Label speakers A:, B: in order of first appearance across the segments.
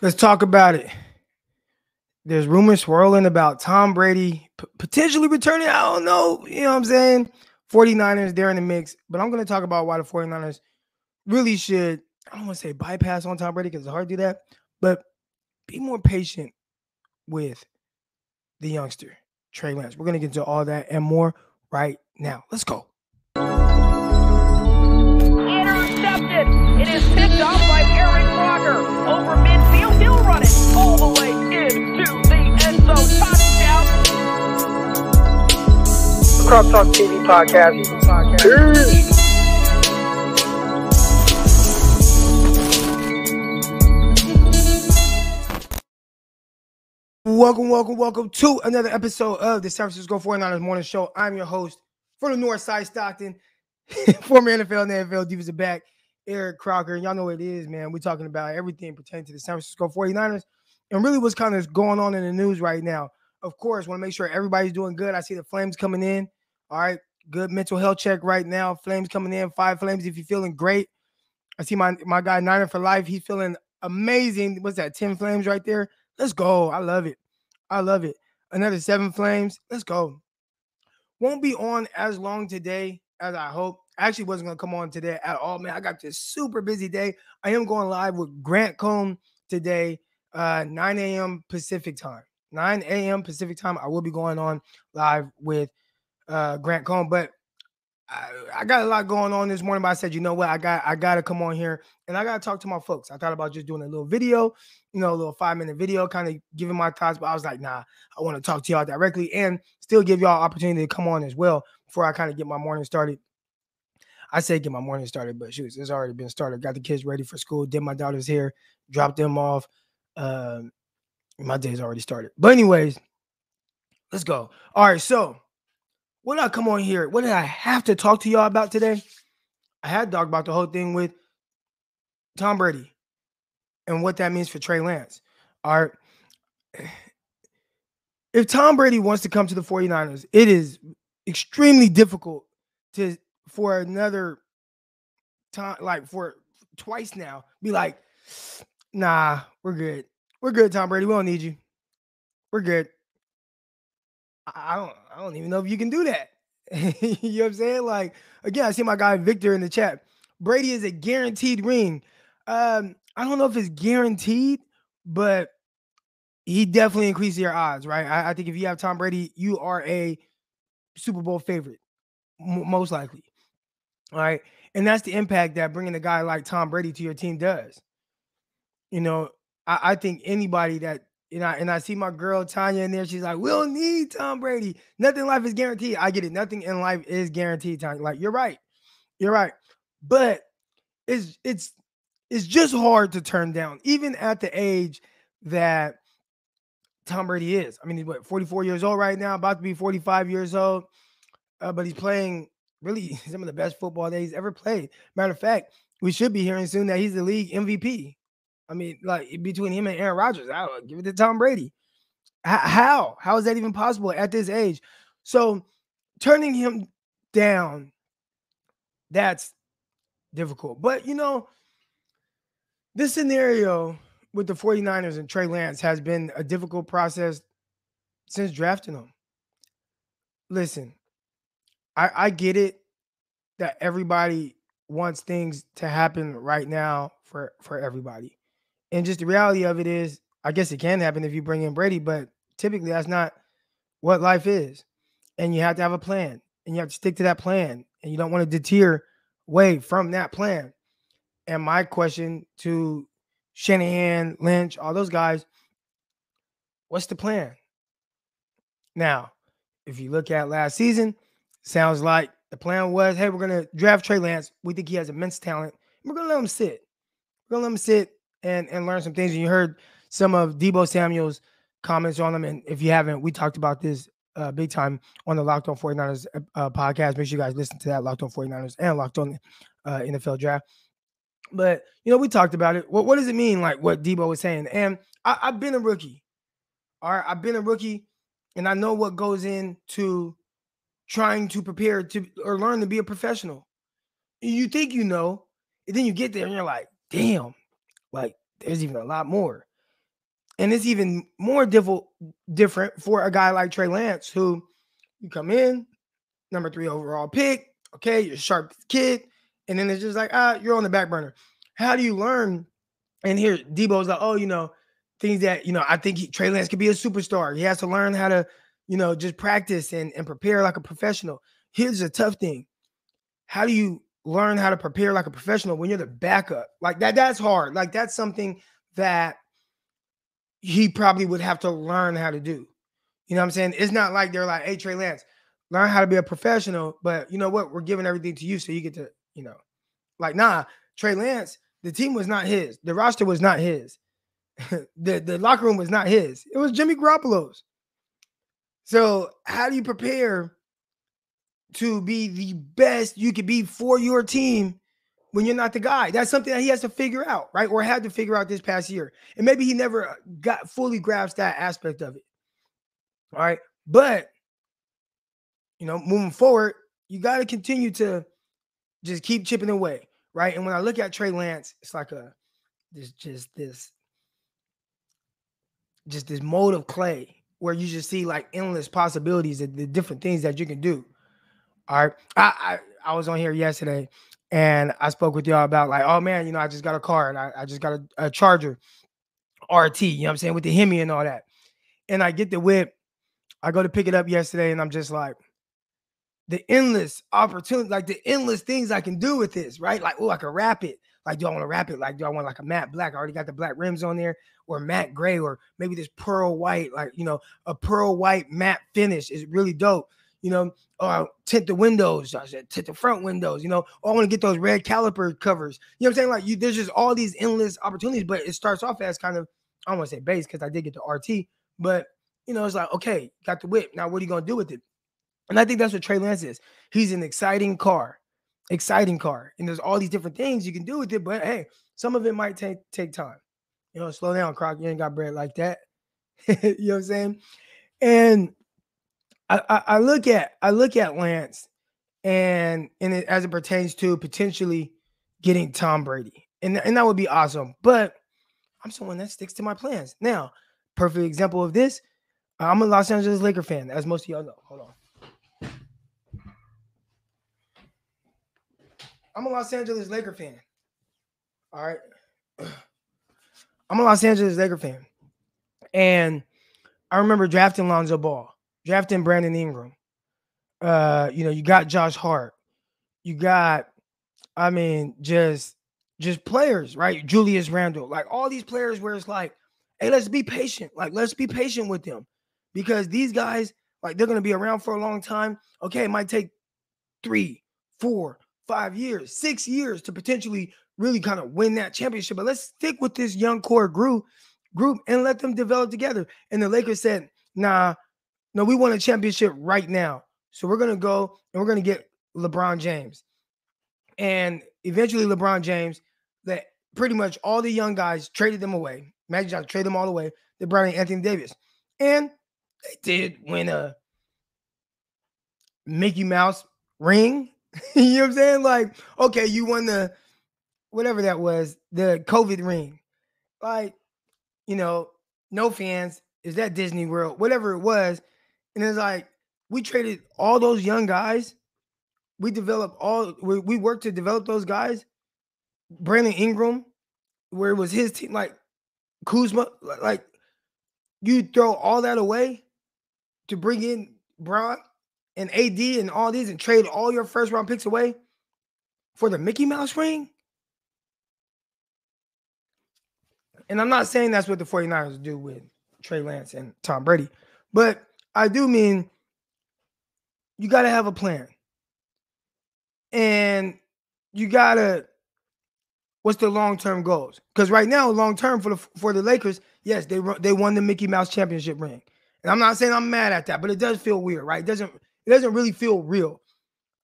A: Let's talk about it. There's rumors swirling about Tom Brady p- potentially returning. I don't know. You know what I'm saying? 49ers, they're in the mix. But I'm going to talk about why the 49ers really should, I don't want to say bypass on Tom Brady because it's hard to do that, but be more patient with the youngster, Trey Lance. We're going to get into all that and more right now. Let's go.
B: Intercepted. It is picked off by Eric Crocker. Over midfield, he'll run it all the way into the end zone. Touchdown.
A: Croc Talk TV podcast. Peace. Welcome, welcome, welcome to another episode of the San Francisco 49ers Morning Show. I'm your host for the North Side Stockton, former NFL and NFL defensive back, Eric Crocker. Y'all know what it is, man. We're talking about everything pertaining to the San Francisco 49ers and really what's kind of going on in the news right now. Of course, want to make sure everybody's doing good. I see the Flames coming in. All right, good mental health check right now. Flames coming in, five Flames if you're feeling great. I see my, my guy Niner for life. He's feeling amazing. What's that? 10 Flames right there. Let's go. I love it. I love it. Another seven flames. Let's go. Won't be on as long today as I hope. I actually wasn't gonna come on today at all, man. I got this super busy day. I am going live with Grant Cohn today, uh, 9 a.m. Pacific time. 9 a.m. Pacific time. I will be going on live with uh, Grant Cohn, but I, I, got a lot going on this morning, but I said, you know what? I got I gotta come on here and I gotta talk to my folks. I thought about just doing a little video, you know, a little five minute video, kind of giving my thoughts, but I was like, nah, I want to talk to y'all directly and still give y'all opportunity to come on as well before I kind of get my morning started. I say get my morning started, but shoot, it's already been started. Got the kids ready for school, did my daughter's hair, dropped them off. Um, my day's already started. But anyways, let's go. All right, so what did I come on here? What did I have to talk to y'all about today? I had talked about the whole thing with Tom Brady and what that means for Trey Lance. All right. If Tom Brady wants to come to the 49ers, it is extremely difficult to for another time, like for twice now, be like, nah, we're good. We're good, Tom Brady. We don't need you. We're good. I don't I don't even know if you can do that. you know what I'm saying? Like again, I see my guy Victor in the chat. Brady is a guaranteed ring. Um, I don't know if it's guaranteed, but he definitely increases your odds, right? I, I think if you have Tom Brady, you are a Super Bowl favorite, m- most likely. Right. And that's the impact that bringing a guy like Tom Brady to your team does. You know, I, I think anybody that you know, and I see my girl Tanya in there. She's like, "We don't need Tom Brady. Nothing in life is guaranteed." I get it. Nothing in life is guaranteed. Tanya, like you're right, you're right. But it's it's it's just hard to turn down, even at the age that Tom Brady is. I mean, he's what 44 years old right now, about to be 45 years old, uh, but he's playing really some of the best football that he's ever played. Matter of fact, we should be hearing soon that he's the league MVP. I mean, like between him and Aaron Rodgers, I would give it to Tom Brady. How? How is that even possible at this age? So turning him down, that's difficult. But you know, this scenario with the 49ers and Trey Lance has been a difficult process since drafting him. Listen, I, I get it that everybody wants things to happen right now for for everybody. And just the reality of it is, I guess it can happen if you bring in Brady, but typically that's not what life is. And you have to have a plan and you have to stick to that plan. And you don't want to deter away from that plan. And my question to Shanahan, Lynch, all those guys, what's the plan? Now, if you look at last season, sounds like the plan was, hey, we're gonna draft Trey Lance. We think he has immense talent. We're gonna let him sit. We're gonna let him sit and and learn some things. And you heard some of Deebo Samuel's comments on them. And if you haven't, we talked about this uh, big time on the Locked On 49ers uh, podcast. Make sure you guys listen to that Locked On 49ers and Locked On uh, NFL Draft. But you know, we talked about it. What what does it mean? Like what Deebo was saying. And I, I've been a rookie. All right, I've been a rookie, and I know what goes into trying to prepare to or learn to be a professional. You think you know, and then you get there and you're like, damn, like there's even a lot more. and it's even more difficult, different for a guy like Trey Lance, who you come in, number three overall pick. Okay, you're sharp kid, and then it's just like ah, you're on the back burner. How do you learn? And here, Deebo's like, oh, you know, things that you know. I think he, Trey Lance could be a superstar. He has to learn how to, you know, just practice and and prepare like a professional. Here's a tough thing: how do you learn how to prepare like a professional when you're the backup? Like that. That's hard. Like that's something that he probably would have to learn how to do. You know what I'm saying? It's not like they're like, hey, Trey Lance, learn how to be a professional, but you know what? We're giving everything to you so you get to, you know, like, nah, Trey Lance, the team was not his. The roster was not his. the, the locker room was not his. It was Jimmy Garoppolo's. So, how do you prepare to be the best you could be for your team when you're not the guy. That's something that he has to figure out, right? Or had to figure out this past year. And maybe he never uh, got fully grasped that aspect of it. All right. But, you know, moving forward, you got to continue to just keep chipping away, right? And when I look at Trey Lance, it's like a, this just this, just this mold of clay where you just see like endless possibilities of the different things that you can do. All right. I, I, I was on here yesterday and I spoke with y'all about like, oh man, you know, I just got a car and I, I just got a, a charger RT, you know what I'm saying, with the Hemi and all that. And I get the whip. I go to pick it up yesterday and I'm just like, the endless opportunity, like the endless things I can do with this, right? Like, oh, I can wrap it. Like, do I want to wrap it? Like, do I want like a matte black? I already got the black rims on there, or matte gray, or maybe this pearl white, like you know, a pearl white matte finish is really dope you know, or tint the windows, I said tint the front windows, you know, or I want to get those red caliper covers. You know what I'm saying? Like you, there's just all these endless opportunities, but it starts off as kind of, I don't want to say base because I did get the RT, but you know, it's like, okay, got the whip. Now what are you gonna do with it? And I think that's what Trey Lance is. He's an exciting car, exciting car. And there's all these different things you can do with it, but hey, some of it might take take time. You know, slow down, Croc. You ain't got bread like that. you know what I'm saying? And I, I, look at I look at Lance and and it, as it pertains to potentially getting Tom Brady, and and that would be awesome. But I'm someone that sticks to my plans. Now, perfect example of this. I'm a Los Angeles Laker fan, as most of y'all know. Hold on. I'm a Los Angeles Laker fan. All right. I'm a Los Angeles Laker fan. And I remember drafting Lonzo Ball drafting Brandon Ingram. Uh, you know, you got Josh Hart. You got, I mean, just just players, right? Julius Randle, like all these players where it's like, hey, let's be patient. Like, let's be patient with them. Because these guys, like, they're gonna be around for a long time. Okay, it might take three, four, five years, six years to potentially really kind of win that championship. But let's stick with this young core group group and let them develop together. And the Lakers said, nah, no, we want a championship right now. So we're gonna go and we're gonna get LeBron James. And eventually LeBron James, that pretty much all the young guys traded them away. Magic Johnson traded them all away. They brought in Anthony Davis. And they did win a Mickey Mouse ring. you know what I'm saying? Like, okay, you won the whatever that was, the COVID ring. Like, you know, no fans. Is that Disney World? Whatever it was, and it's like we traded all those young guys. We developed all we, we worked to develop those guys. Brandon Ingram, where it was his team, like Kuzma, like you throw all that away to bring in Brock and AD and all these and trade all your first round picks away for the Mickey Mouse ring. And I'm not saying that's what the 49ers do with Trey Lance and Tom Brady, but I do mean you got to have a plan. And you got to what's the long-term goals? Cuz right now long term for the for the Lakers, yes, they they won the Mickey Mouse championship ring. And I'm not saying I'm mad at that, but it does feel weird, right? It doesn't it doesn't really feel real.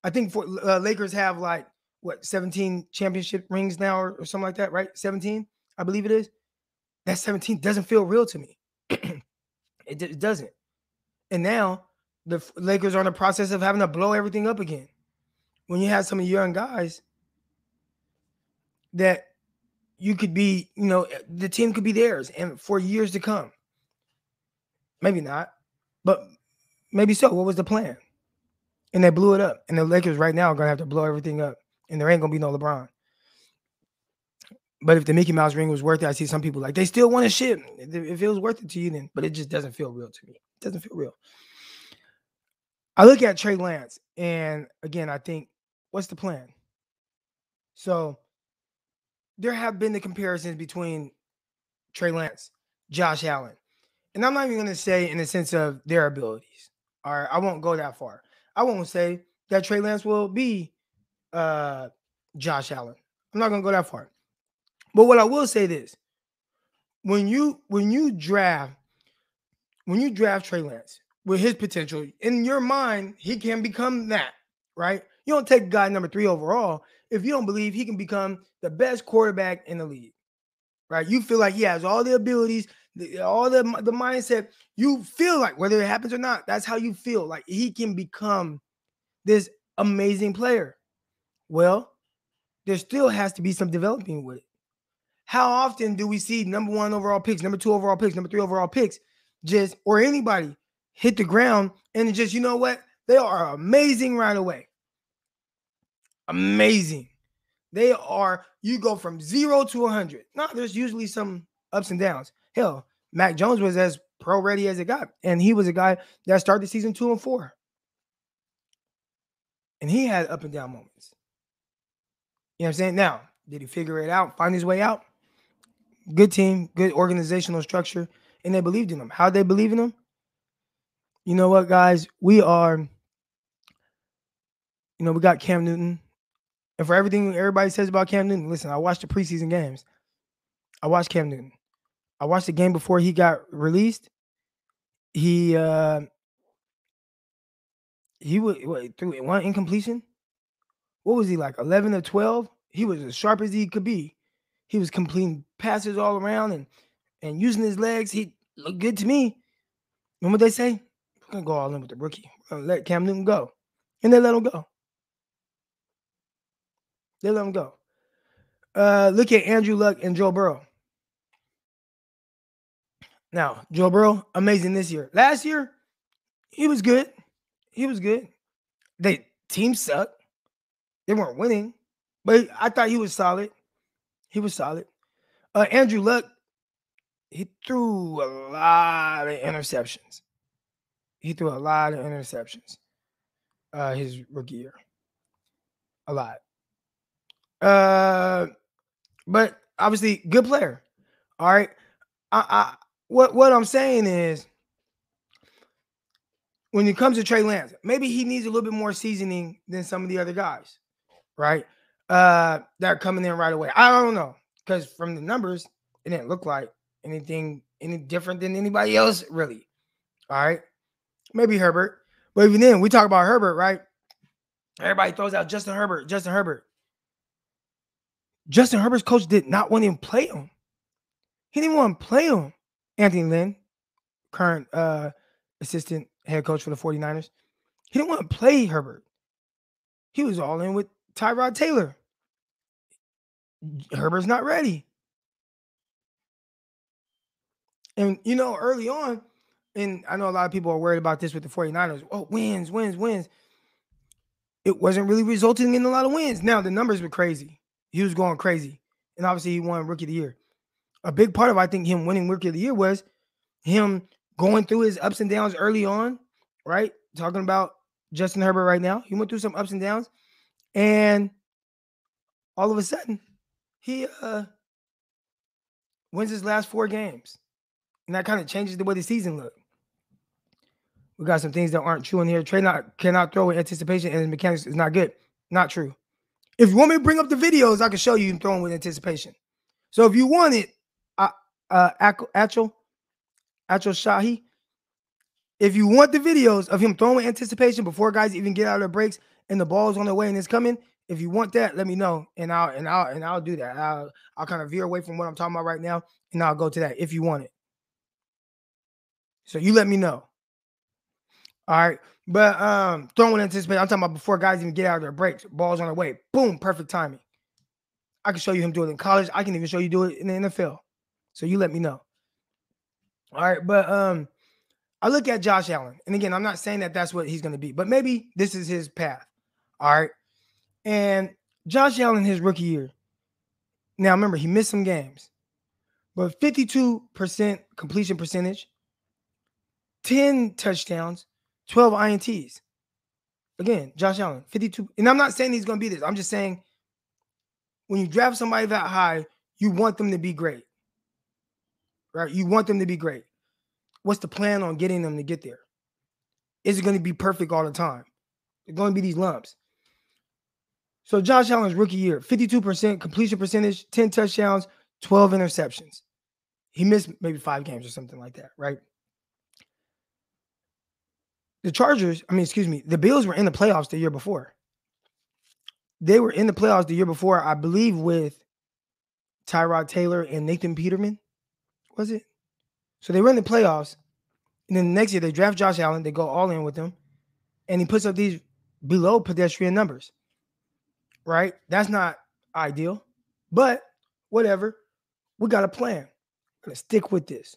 A: I think for uh, Lakers have like what 17 championship rings now or, or something like that, right? 17, I believe it is. That 17 doesn't feel real to me. it, it doesn't. And now the Lakers are in the process of having to blow everything up again. When you have some of young guys that you could be, you know, the team could be theirs and for years to come. Maybe not, but maybe so. What was the plan? And they blew it up. And the Lakers right now are gonna have to blow everything up. And there ain't gonna be no LeBron. But if the Mickey Mouse ring was worth it, I see some people like they still want to ship. If it was worth it to you, then but it just doesn't feel real to me. It doesn't feel real. I look at Trey Lance, and again, I think, what's the plan? So there have been the comparisons between Trey Lance, Josh Allen, and I'm not even going to say in the sense of their abilities. All right, I won't go that far. I won't say that Trey Lance will be uh, Josh Allen. I'm not to go that far. But what I will say this: when you when you draft when you draft Trey Lance with his potential in your mind, he can become that, right? You don't take guy number three overall if you don't believe he can become the best quarterback in the league, right? You feel like he has all the abilities, the, all the the mindset. You feel like whether it happens or not, that's how you feel like he can become this amazing player. Well, there still has to be some developing with it. How often do we see number one overall picks, number two overall picks, number three overall picks, just or anybody hit the ground and just, you know what? They are amazing right away. Amazing. They are, you go from zero to 100. Now, there's usually some ups and downs. Hell, Mac Jones was as pro ready as it got. And he was a guy that started season two and four. And he had up and down moments. You know what I'm saying? Now, did he figure it out, find his way out? Good team, good organizational structure, and they believed in him. How they believe in him? you know what, guys? We are, you know, we got Cam Newton. And for everything everybody says about Cam Newton, listen, I watched the preseason games. I watched Cam Newton. I watched the game before he got released. He uh he was what, through one incompletion. What was he like? 11 or 12? He was as sharp as he could be. He was completing passes all around and and using his legs. He looked good to me. Remember what they say? We're gonna go all in with the rookie. let Cam Newton go, and they let him go. They let him go. Uh, look at Andrew Luck and Joe Burrow. Now, Joe Burrow, amazing this year. Last year, he was good. He was good. They team sucked. They weren't winning, but I thought he was solid. He was solid. Uh, Andrew Luck, he threw a lot of interceptions he threw a lot of interceptions uh his rookie year. A lot. Uh but obviously good player. All right. I, I what what I'm saying is when it comes to Trey Lance, maybe he needs a little bit more seasoning than some of the other guys, right? Uh that are coming in right away. I don't know. Because from the numbers, it didn't look like anything any different than anybody else, really. All right maybe Herbert. But even then, we talk about Herbert, right? Everybody throws out Justin Herbert, Justin Herbert. Justin Herbert's coach did not want him to play him. He didn't want to play him. Anthony Lynn, current uh, assistant head coach for the 49ers, he didn't want to play Herbert. He was all in with Tyrod Taylor. Herbert's not ready. And you know, early on, and I know a lot of people are worried about this with the 49ers. Oh, wins, wins, wins. It wasn't really resulting in a lot of wins. Now, the numbers were crazy. He was going crazy. And obviously, he won Rookie of the Year. A big part of, I think, him winning Rookie of the Year was him going through his ups and downs early on, right? Talking about Justin Herbert right now. He went through some ups and downs. And all of a sudden, he uh wins his last four games. And that kind of changes the way the season looked. We got some things that aren't true in here. Trey not cannot throw in anticipation and his mechanics is not good. Not true. If you want me to bring up the videos, I can show you him throwing with anticipation. So if you want it, uh, Achel, Achel Shahi, if you want the videos of him throwing anticipation before guys even get out of their breaks and the ball's on the way and it's coming, if you want that, let me know and I'll and I'll and I'll do that. I'll I'll kind of veer away from what I'm talking about right now and I'll go to that if you want it. So you let me know. All right. But um, throwing anticipation, I'm talking about before guys even get out of their breaks. Balls on the way. Boom. Perfect timing. I can show you him do it in college. I can even show you do it in the NFL. So you let me know. All right, but um, I look at Josh Allen, and again, I'm not saying that that's what he's going to be, but maybe this is his path. All right, and Josh Allen, his rookie year. Now remember, he missed some games, but 52% completion percentage, 10 touchdowns, 12 INTs. Again, Josh Allen, 52. And I'm not saying he's going to be this. I'm just saying when you draft somebody that high, you want them to be great. Right? You want them to be great. What's the plan on getting them to get there? Is it going to be perfect all the time? It's going to be these lumps. So Josh Allen's rookie year, 52% completion percentage, 10 touchdowns, 12 interceptions. He missed maybe five games or something like that, right? The Chargers, I mean, excuse me, the Bills were in the playoffs the year before. They were in the playoffs the year before, I believe, with Tyrod Taylor and Nathan Peterman. Was it? So they were in the playoffs. And then the next year they draft Josh Allen, they go all in with him, and he puts up these below pedestrian numbers. Right? That's not ideal. But whatever. We got a plan. Gonna stick with this.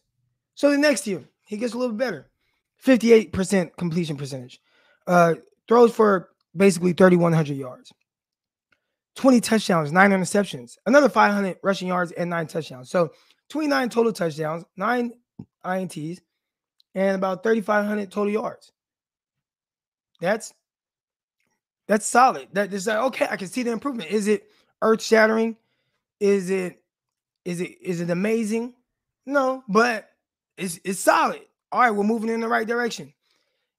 A: So the next year, he gets a little better. 58% completion percentage. Uh, throws for basically 3,100 yards. 20 touchdowns, nine interceptions, another 500 rushing yards, and nine touchdowns. So 29 total touchdowns, nine INTs, and about 3,500 total yards. That's that's solid. That is like, okay, I can see the improvement. Is it earth shattering? Is it is it is it amazing? No, but it's it's solid all right, we're moving in the right direction.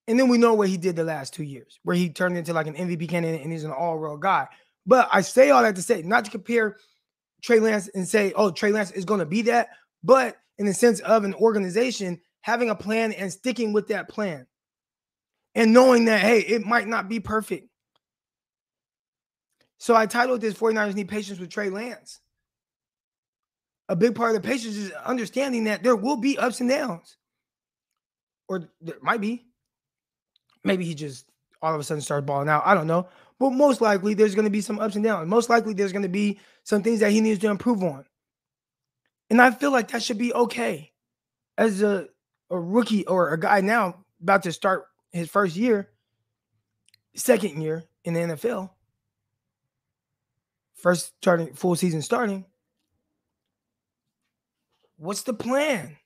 A: And then we know what he did the last two years, where he turned into like an MVP candidate and he's an all world guy. But I say all that to say, not to compare Trey Lance and say, oh, Trey Lance is going to be that, but in the sense of an organization having a plan and sticking with that plan and knowing that, hey, it might not be perfect. So I titled this 49ers Need Patience with Trey Lance. A big part of the patience is understanding that there will be ups and downs or there might be. Maybe he just all of a sudden starts balling out. I don't know. But most likely there's going to be some ups and downs. Most likely there's going to be some things that he needs to improve on. And I feel like that should be okay. As a, a rookie or a guy now about to start his first year, second year in the NFL, first starting full season starting. What's the plan?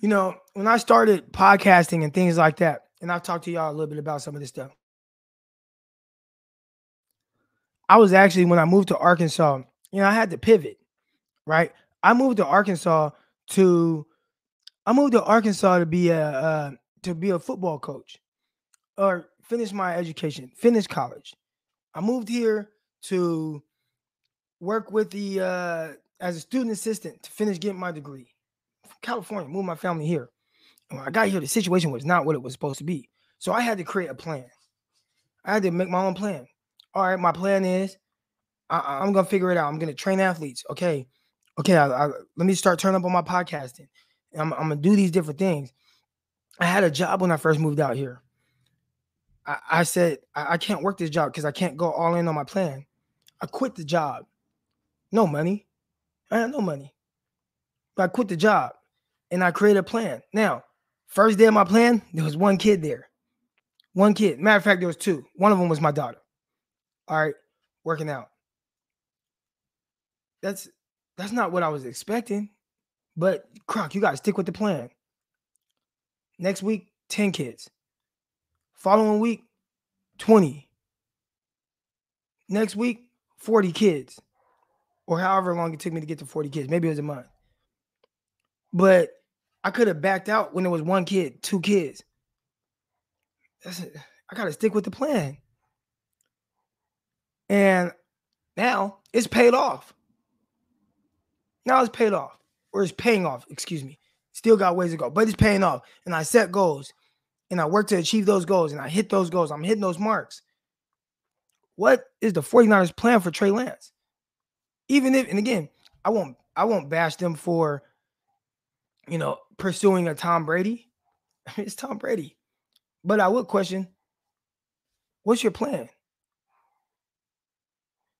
A: you know, when I started podcasting and things like that, and I've talked to y'all a little bit about some of this stuff. I was actually when I moved to Arkansas, you know, I had to pivot, right? I moved to Arkansas to I moved to Arkansas to be a uh, to be a football coach or finish my education, finish college. I moved here to work with the uh, as a student assistant to finish getting my degree. California, moved my family here. When I got here, the situation was not what it was supposed to be. So I had to create a plan. I had to make my own plan. All right, my plan is I, am gonna figure it out. I'm gonna train athletes. Okay, okay. I, I, let me start turning up on my podcasting. I'm, I'm, gonna do these different things. I had a job when I first moved out here. I, I said I can't work this job because I can't go all in on my plan. I quit the job. No money. I had no money. But I quit the job and I created a plan. Now, first day of my plan, there was one kid there. One kid. Matter of fact, there was two. One of them was my daughter. All right, working out. That's that's not what I was expecting. But Croc, you gotta stick with the plan. Next week, 10 kids. Following week, 20. Next week, 40 kids. Or however long it took me to get to 40 kids. Maybe it was a month. But I could have backed out when there was one kid, two kids. I got to stick with the plan. And now it's paid off. Now it's paid off, or it's paying off, excuse me. Still got ways to go, but it's paying off. And I set goals and I work to achieve those goals and I hit those goals. I'm hitting those marks. What is the 49ers plan for Trey Lance? Even if, and again, I won't I won't bash them for you know, pursuing a Tom Brady. it's Tom Brady. But I would question, what's your plan?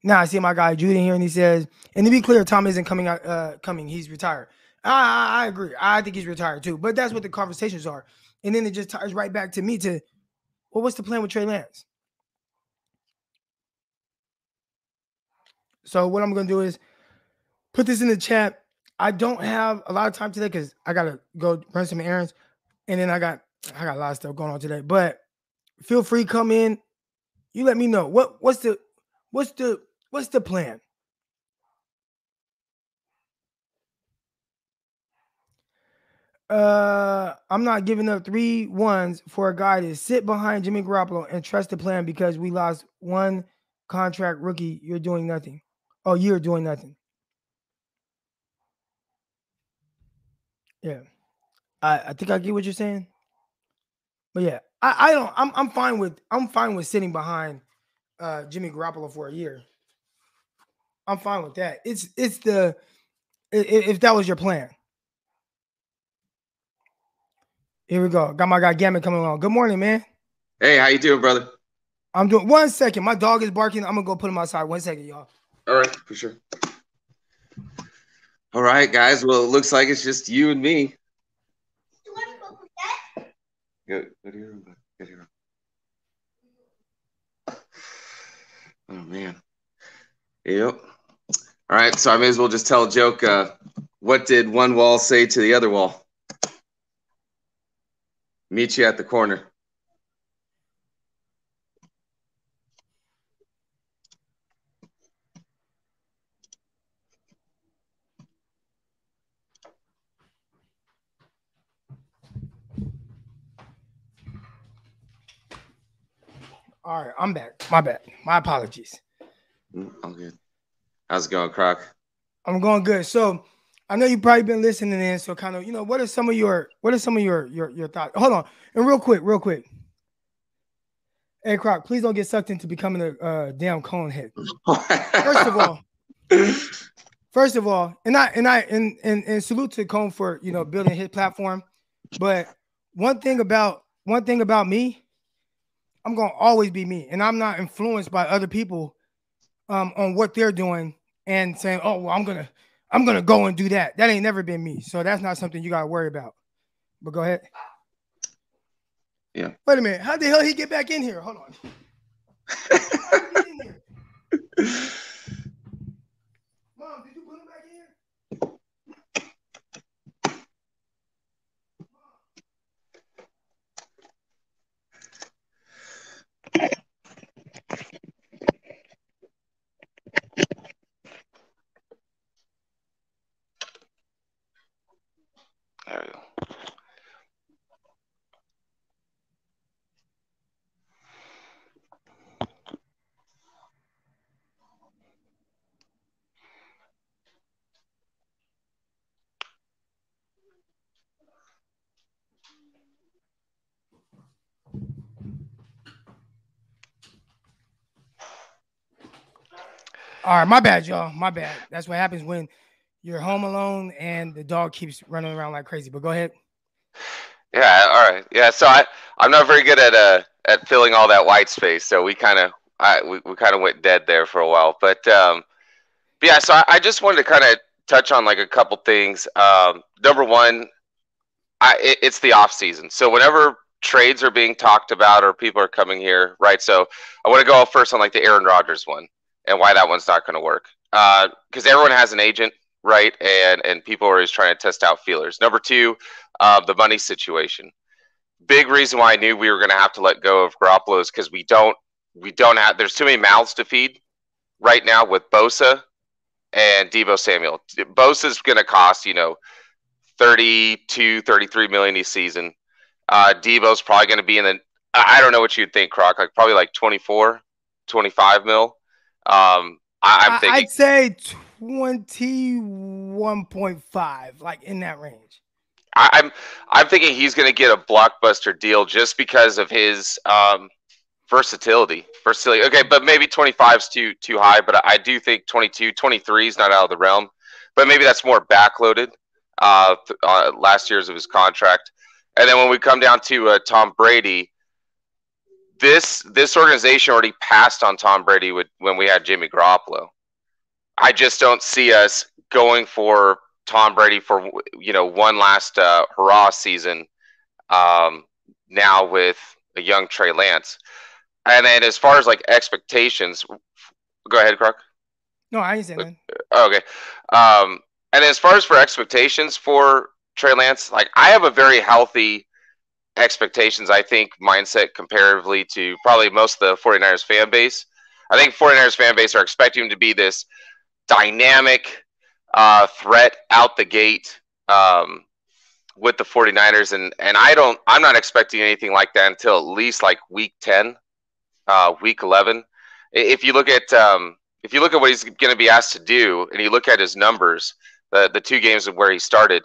A: Now I see my guy Judy here, and he says, and to be clear, Tom isn't coming out. Uh, coming, he's retired. I, I, I agree. I think he's retired too. But that's what the conversations are, and then it just ties right back to me to, well, what's the plan with Trey Lance? So what I'm gonna do is put this in the chat. I don't have a lot of time today because I gotta go run some errands, and then I got I got a lot of stuff going on today. But feel free come in. You let me know what what's the what's the what's the plan. Uh, I'm not giving up three ones for a guy to sit behind Jimmy Garoppolo and trust the plan because we lost one contract rookie. You're doing nothing. Oh, you're doing nothing. Yeah, I, I think I get what you're saying. But yeah, I, I don't. I'm I'm fine with I'm fine with sitting behind uh, Jimmy Garoppolo for a year. I'm fine with that. It's it's the if, if that was your plan. Here we go. Got my guy Gammon coming along. Good morning, man.
C: Hey, how you doing, brother?
A: I'm doing one second. My dog is barking. I'm gonna go put him outside. One second, y'all.
C: All right, for sure. All right, guys. Well, it looks like it's just you and me. Go, go to your room. Go to your room. Oh man. Yep. All right, so I may as well just tell a joke. Uh, what did one wall say to the other wall? Meet you at the corner.
A: All right, I'm back. My bad. My apologies.
C: Mm, I'm good. How's it going, Croc?
A: I'm going good. So I know you've probably been listening in. So kind of, you know, what are some of your what are some of your your your thoughts? Hold on, and real quick, real quick. Hey, Croc, please don't get sucked into becoming a uh, damn cone head. First of all, first of all, and I and I and, and and salute to Cohn for you know building his platform. But one thing about one thing about me, I'm gonna always be me, and I'm not influenced by other people um, on what they're doing and saying, "Oh, well, I'm gonna I'm gonna go and do that." That ain't never been me, so that's not something you gotta worry about. But go ahead.
C: Yeah.
A: Wait a minute. How the hell he get back in here? Hold on. All right, my bad, y'all. My bad. That's what happens when you're home alone and the dog keeps running around like crazy. But go ahead.
C: Yeah. All right. Yeah. So I I'm not very good at uh at filling all that white space. So we kind of I we, we kind of went dead there for a while. But um, but yeah. So I, I just wanted to kind of touch on like a couple things. Um, number one, I it, it's the off season. So whenever trades are being talked about or people are coming here, right? So I want to go first on like the Aaron Rodgers one and why that one's not going to work. Because everyone has an agent, right? And and people are always trying to test out feelers. Number two, uh, the money situation. Big reason why I knew we were going to have to let go of Garoppolo is because we don't we don't have. There's too many mouths to feed right now with Bosa and Deebo Samuel. Bosa's going to cost you know 32, 33 million a season. Uh, Deebo's probably going to be in the. I don't know what you'd think, Croc. Like probably like 24, 25 mil. Um, I, I'm thinking.
A: I'd say 21.5, like in that range.
C: I, I'm I'm thinking he's going to get a blockbuster deal just because of his um, versatility. Versatility. Okay, but maybe 25 is too too high. But I do think 22, 23 is not out of the realm. But maybe that's more backloaded. Uh, th- uh, last year's of his contract, and then when we come down to uh, Tom Brady, this this organization already passed on Tom Brady with, when we had Jimmy Garoppolo. I just don't see us going for Tom Brady for you know one last uh, hurrah season. Um, now with a young Trey Lance, and then as far as like expectations, go ahead, Croc.
A: No, I ain't saying that.
C: Oh, okay. Um, and as far as for expectations for Trey Lance, like I have a very healthy expectations, I think, mindset comparatively to probably most of the 49ers fan base. I think 49ers fan base are expecting him to be this dynamic uh, threat out the gate um, with the 49ers. And, and I don't, I'm not expecting anything like that until at least like week 10, uh, week 11. If you look at, um, if you look at what he's going to be asked to do and you look at his numbers, the, the two games of where he started,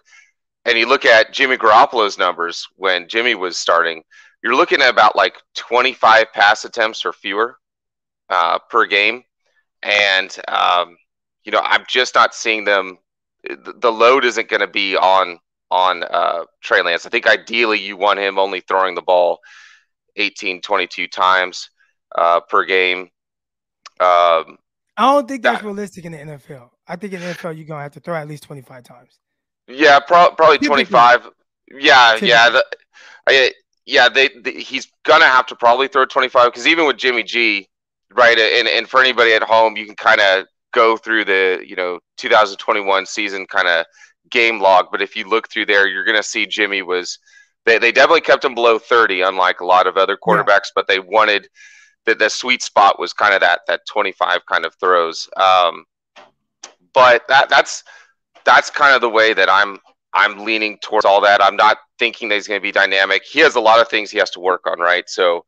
C: and you look at Jimmy Garoppolo's numbers when Jimmy was starting, you're looking at about like 25 pass attempts or fewer uh, per game. And, um, you know, I'm just not seeing them. The load isn't going to be on on uh, Trey Lance. I think ideally you want him only throwing the ball 18, 22 times uh, per game. Um,
A: I don't think that's that, realistic in the NFL. I think in the NFL you're gonna have to throw at least 25 times.
C: Yeah, pro- probably 25. Yeah, yeah, the, I, yeah. They, they, he's gonna have to probably throw 25 because even with Jimmy G, right? And and for anybody at home, you can kind of go through the you know 2021 season kind of game log. But if you look through there, you're gonna see Jimmy was. They, they definitely kept him below 30, unlike a lot of other quarterbacks. Yeah. But they wanted the, the sweet spot was kind of that that 25 kind of throws. Um, but that that's that's kind of the way that I'm I'm leaning towards all that. I'm not thinking that he's going to be dynamic. He has a lot of things he has to work on, right? So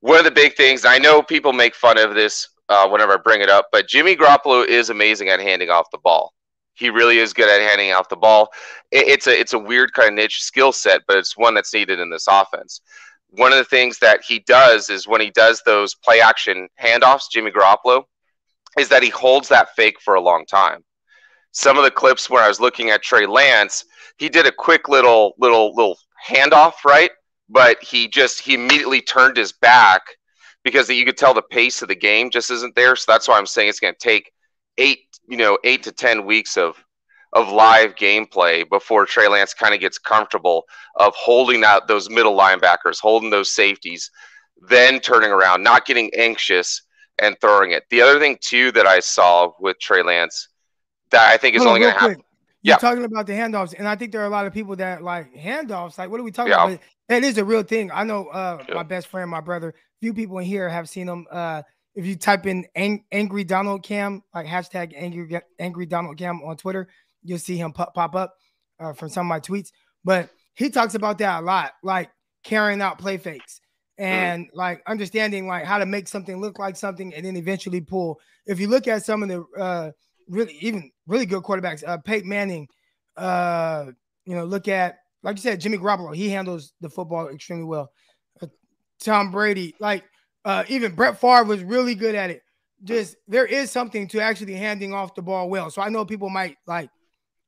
C: one of the big things I know people make fun of this uh, whenever I bring it up, but Jimmy Garoppolo is amazing at handing off the ball. He really is good at handing off the ball. It, it's a it's a weird kind of niche skill set, but it's one that's needed in this offense. One of the things that he does is when he does those play action handoffs, Jimmy Garoppolo, is that he holds that fake for a long time some of the clips where I was looking at Trey Lance, he did a quick little little little handoff, right? But he just he immediately turned his back because you could tell the pace of the game just isn't there. So that's why I'm saying it's going to take eight, you know, eight to ten weeks of of live gameplay before Trey Lance kind of gets comfortable of holding out those middle linebackers, holding those safeties, then turning around, not getting anxious and throwing it. The other thing too that I saw with Trey Lance that I think is only going to happen.
A: You're yeah. talking about the handoffs, and I think there are a lot of people that like handoffs. Like, what are we talking yeah. about? It is a real thing. I know uh, yeah. my best friend, my brother, few people in here have seen them. Uh, if you type in ang- angry Donald Cam, like hashtag angry angry Donald Cam on Twitter, you'll see him pop, pop up uh, from some of my tweets. But he talks about that a lot, like carrying out play fakes mm. and mm. like understanding like how to make something look like something and then eventually pull. If you look at some of the uh, really even really good quarterbacks. Uh, Peyton Manning. Uh, you know, look at like you said, Jimmy Garoppolo. He handles the football extremely well. Uh, Tom Brady, like uh, even Brett Favre was really good at it. Just there is something to actually handing off the ball well. So I know people might like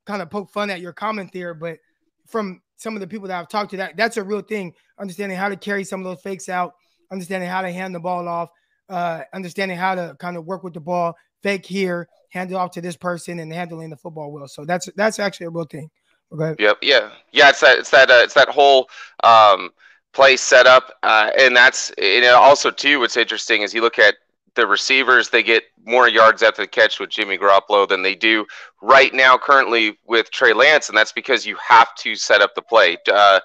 A: kind of poke fun at your comment there, but from some of the people that I've talked to, that that's a real thing. Understanding how to carry some of those fakes out, understanding how to hand the ball off, uh, understanding how to kind of work with the ball, fake here, hand it off to this person, and handling the football well. So that's that's actually a real thing.
C: Okay. Yep. Yeah. Yeah. It's that. It's that. Uh, it's that whole um, play setup, uh, and that's and also too. What's interesting is you look at the receivers; they get more yards after the catch with Jimmy Garoppolo than they do right now currently with Trey Lance, and that's because you have to set up the play. Uh,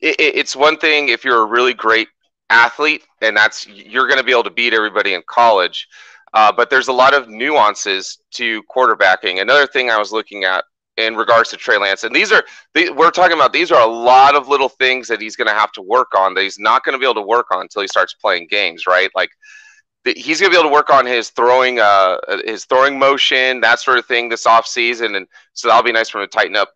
C: it, it's one thing if you're a really great athlete, and that's you're going to be able to beat everybody in college. Uh, but there's a lot of nuances to quarterbacking. Another thing I was looking at in regards to Trey Lance, and these are we're talking about these are a lot of little things that he's going to have to work on that he's not going to be able to work on until he starts playing games, right? Like he's going to be able to work on his throwing, uh, his throwing motion, that sort of thing this off season, and so that'll be nice for him to tighten up.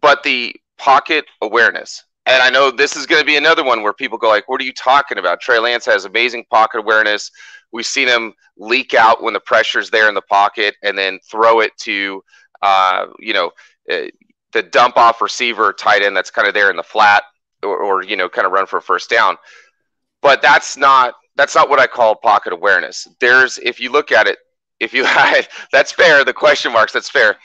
C: But the pocket awareness, and I know this is going to be another one where people go like, "What are you talking about?" Trey Lance has amazing pocket awareness. We've seen him leak out when the pressure's there in the pocket, and then throw it to, uh, you know, uh, the dump off receiver tight end that's kind of there in the flat, or, or you know, kind of run for a first down. but that's not that's not what I call pocket awareness. There's if you look at it, if you that's fair. The question marks that's fair.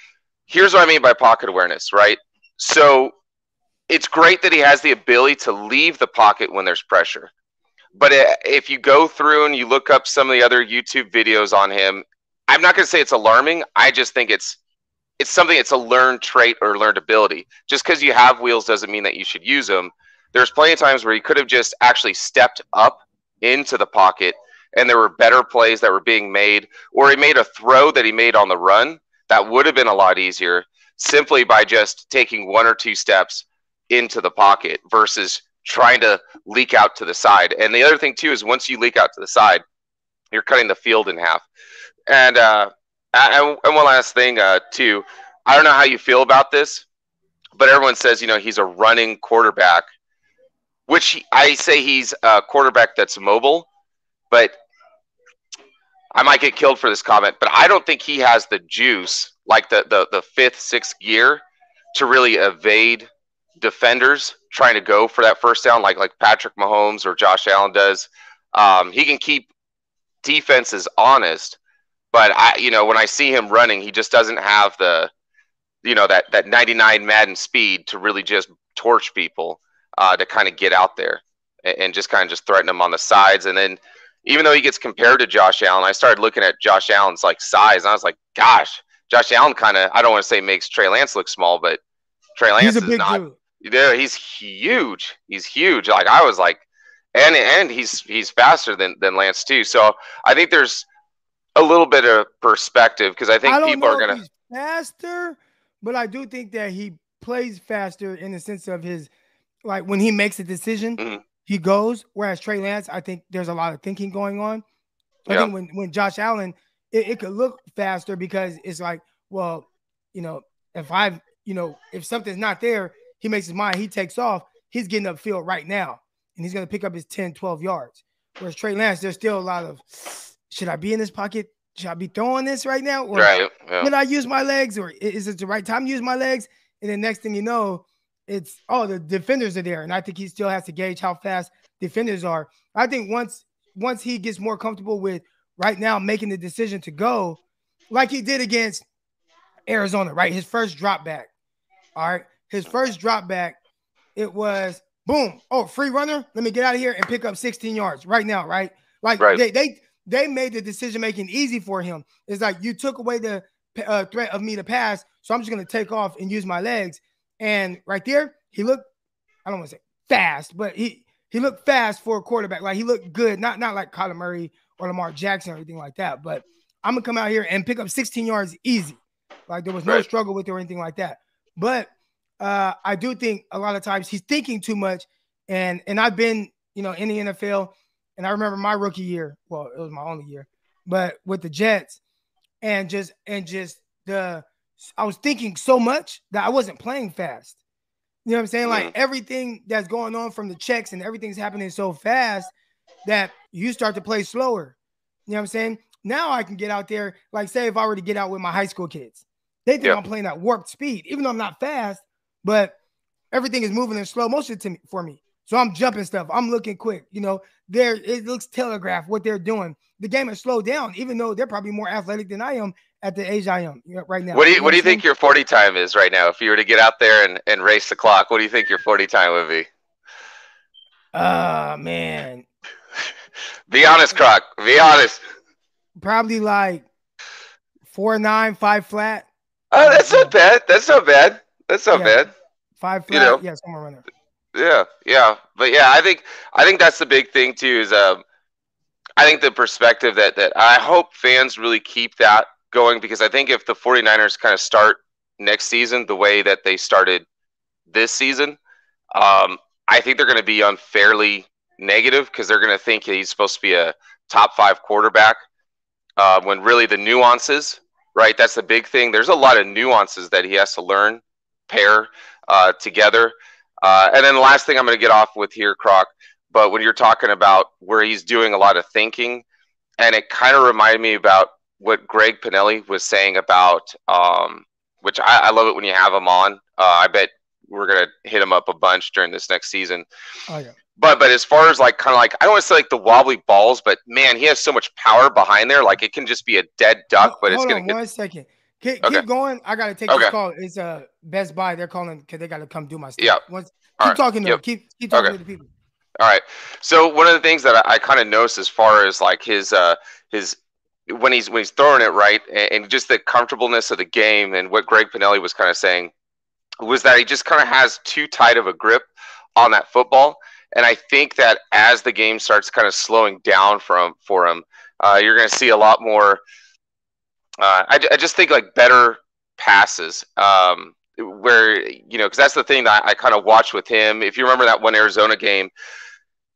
C: Here's what I mean by pocket awareness, right? So it's great that he has the ability to leave the pocket when there's pressure. But if you go through and you look up some of the other YouTube videos on him, I'm not going to say it's alarming. I just think it's it's something it's a learned trait or learned ability. Just because you have wheels doesn't mean that you should use them. There's plenty of times where he could have just actually stepped up into the pocket and there were better plays that were being made, or he made a throw that he made on the run that would have been a lot easier simply by just taking one or two steps into the pocket versus trying to leak out to the side. And the other thing too is once you leak out to the side, you're cutting the field in half. And uh, and, one last thing uh, too, I don't know how you feel about this, but everyone says you know he's a running quarterback, which I say he's a quarterback that's mobile, but I might get killed for this comment, but I don't think he has the juice like the the, the fifth, sixth gear to really evade defenders trying to go for that first down, like like Patrick Mahomes or Josh Allen does. Um, he can keep defenses honest, but I, you know, when I see him running, he just doesn't have the, you know, that that 99 Madden speed to really just torch people uh, to kind of get out there and, and just kind of just threaten them on the sides. And then, even though he gets compared to Josh Allen, I started looking at Josh Allen's like size, and I was like, gosh, Josh Allen kind of, I don't want to say makes Trey Lance look small, but Trey Lance is not. Dude. Yeah, he's huge. He's huge. Like I was like, and and he's he's faster than than Lance too. So I think there's a little bit of perspective because I think I people are gonna
A: faster, but I do think that he plays faster in the sense of his like when he makes a decision, mm-hmm. he goes. Whereas Trey Lance, I think there's a lot of thinking going on. I think when when Josh Allen, it, it could look faster because it's like, well, you know, if I've you know, if something's not there, he makes his mind, he takes off, he's getting upfield right now, and he's going to pick up his 10, 12 yards. Whereas Trey Lance, there's still a lot of, should I be in this pocket? Should I be throwing this right now? Or right, yeah. can I use my legs? Or is it the right time to use my legs? And then next thing you know, it's, oh, the defenders are there. And I think he still has to gauge how fast defenders are. I think once once he gets more comfortable with right now making the decision to go, like he did against Arizona, right? His first drop back. All right his first drop back, it was boom, oh, free runner. Let me get out of here and pick up 16 yards right now, right? Like right. they they they made the decision making easy for him. It's like you took away the uh, threat of me to pass, so I'm just gonna take off and use my legs. And right there, he looked, I don't want to say fast, but he he looked fast for a quarterback. Like he looked good, not not like Kyler Murray or Lamar Jackson or anything like that. But I'm gonna come out here and pick up 16 yards easy. Like there was no right. struggle with it or anything like that. But uh, I do think a lot of times he's thinking too much. And and I've been, you know, in the NFL, and I remember my rookie year. Well, it was my only year, but with the Jets, and just and just the I was thinking so much that I wasn't playing fast. You know what I'm saying? Like everything that's going on from the checks and everything's happening so fast that you start to play slower. You know what I'm saying? Now I can get out there, like say if I were to get out with my high school kids, they think yep. I'm playing at warped speed, even though I'm not fast but everything is moving in slow motion to me for me. So I'm jumping stuff. I'm looking quick. You know, there it looks telegraphed what they're doing. The game has slowed down, even though they're probably more athletic than I am at the age I am right now.
C: What do you, you What do you think your 40 time is right now? If you were to get out there and, and race the clock, what do you think your 40 time would be?
A: Uh man.
C: be honest, Croc. Be honest.
A: Probably like four nine, five flat.
C: Oh, that's not bad. That's not bad. That's not yeah. bad.
A: Five flat, you know? yeah, somewhere around
C: there. Yeah, yeah, but yeah, I think I think that's the big thing too. Is um, I think the perspective that that I hope fans really keep that going because I think if the 49ers kind of start next season the way that they started this season, um, I think they're going to be unfairly negative because they're going to think he's supposed to be a top five quarterback uh, when really the nuances, right? That's the big thing. There's a lot of nuances that he has to learn pair uh, together. Uh, and then the last thing I'm going to get off with here, Croc, but when you're talking about where he's doing a lot of thinking, and it kind of reminded me about what Greg Pinelli was saying about, um, which I, I, love it when you have him on. Uh, I bet we're gonna hit him up a bunch during this next season.
A: Oh yeah.
C: But but as far as like kind of like I don't want to say like the wobbly balls, but man, he has so much power behind there. Like it can just be a dead duck, but it's gonna
A: on
C: get
A: one second. Keep,
C: Okay.
A: keep going. I gotta take
C: Okay.
A: this call. It's uh Best Buy. They're calling because they gotta come do my stuff.
C: Yeah.
A: Once, keep
C: right.
A: talking to
C: Yep.
A: them. Keep keep talking
C: Okay.
A: to the people.
C: All right. So one of the things that I, I kind of noticed as far as like his uh his when he's when he's throwing it right and, and just the comfortableness of the game and what Greg Pinelli was kind of saying was that he just kind of has too tight of a grip on that football. And I think that as the game starts kind of slowing down from for him, uh, you're going to see a lot more. Uh, I, I just think like better passes. Um, where you know because that's the thing that I, I kind of watched with him. If you remember that one Arizona game,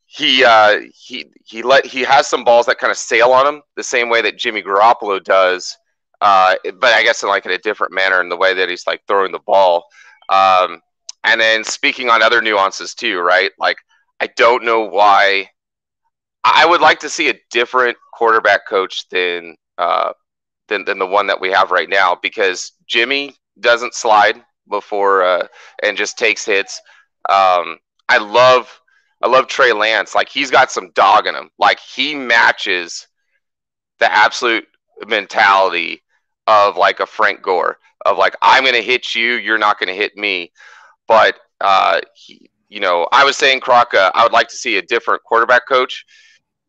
C: he uh, he he let he has some balls that kind of sail on him the same way that Jimmy Garoppolo does, uh, but I guess in like in a different manner in the way that he's like throwing the ball. Um, and then speaking on other nuances too, right? Like I don't know why. I would like to see a different quarterback coach than uh, than than the one that we have right now because Jimmy doesn't slide before uh, and just takes hits. Um, I love I love Trey Lance. Like he's got some dog in him. Like he matches the absolute mentality of like a Frank Gore of like I'm gonna hit you, you're not gonna hit me. But uh, he, you know, I was saying Croc, uh, I would like to see a different quarterback coach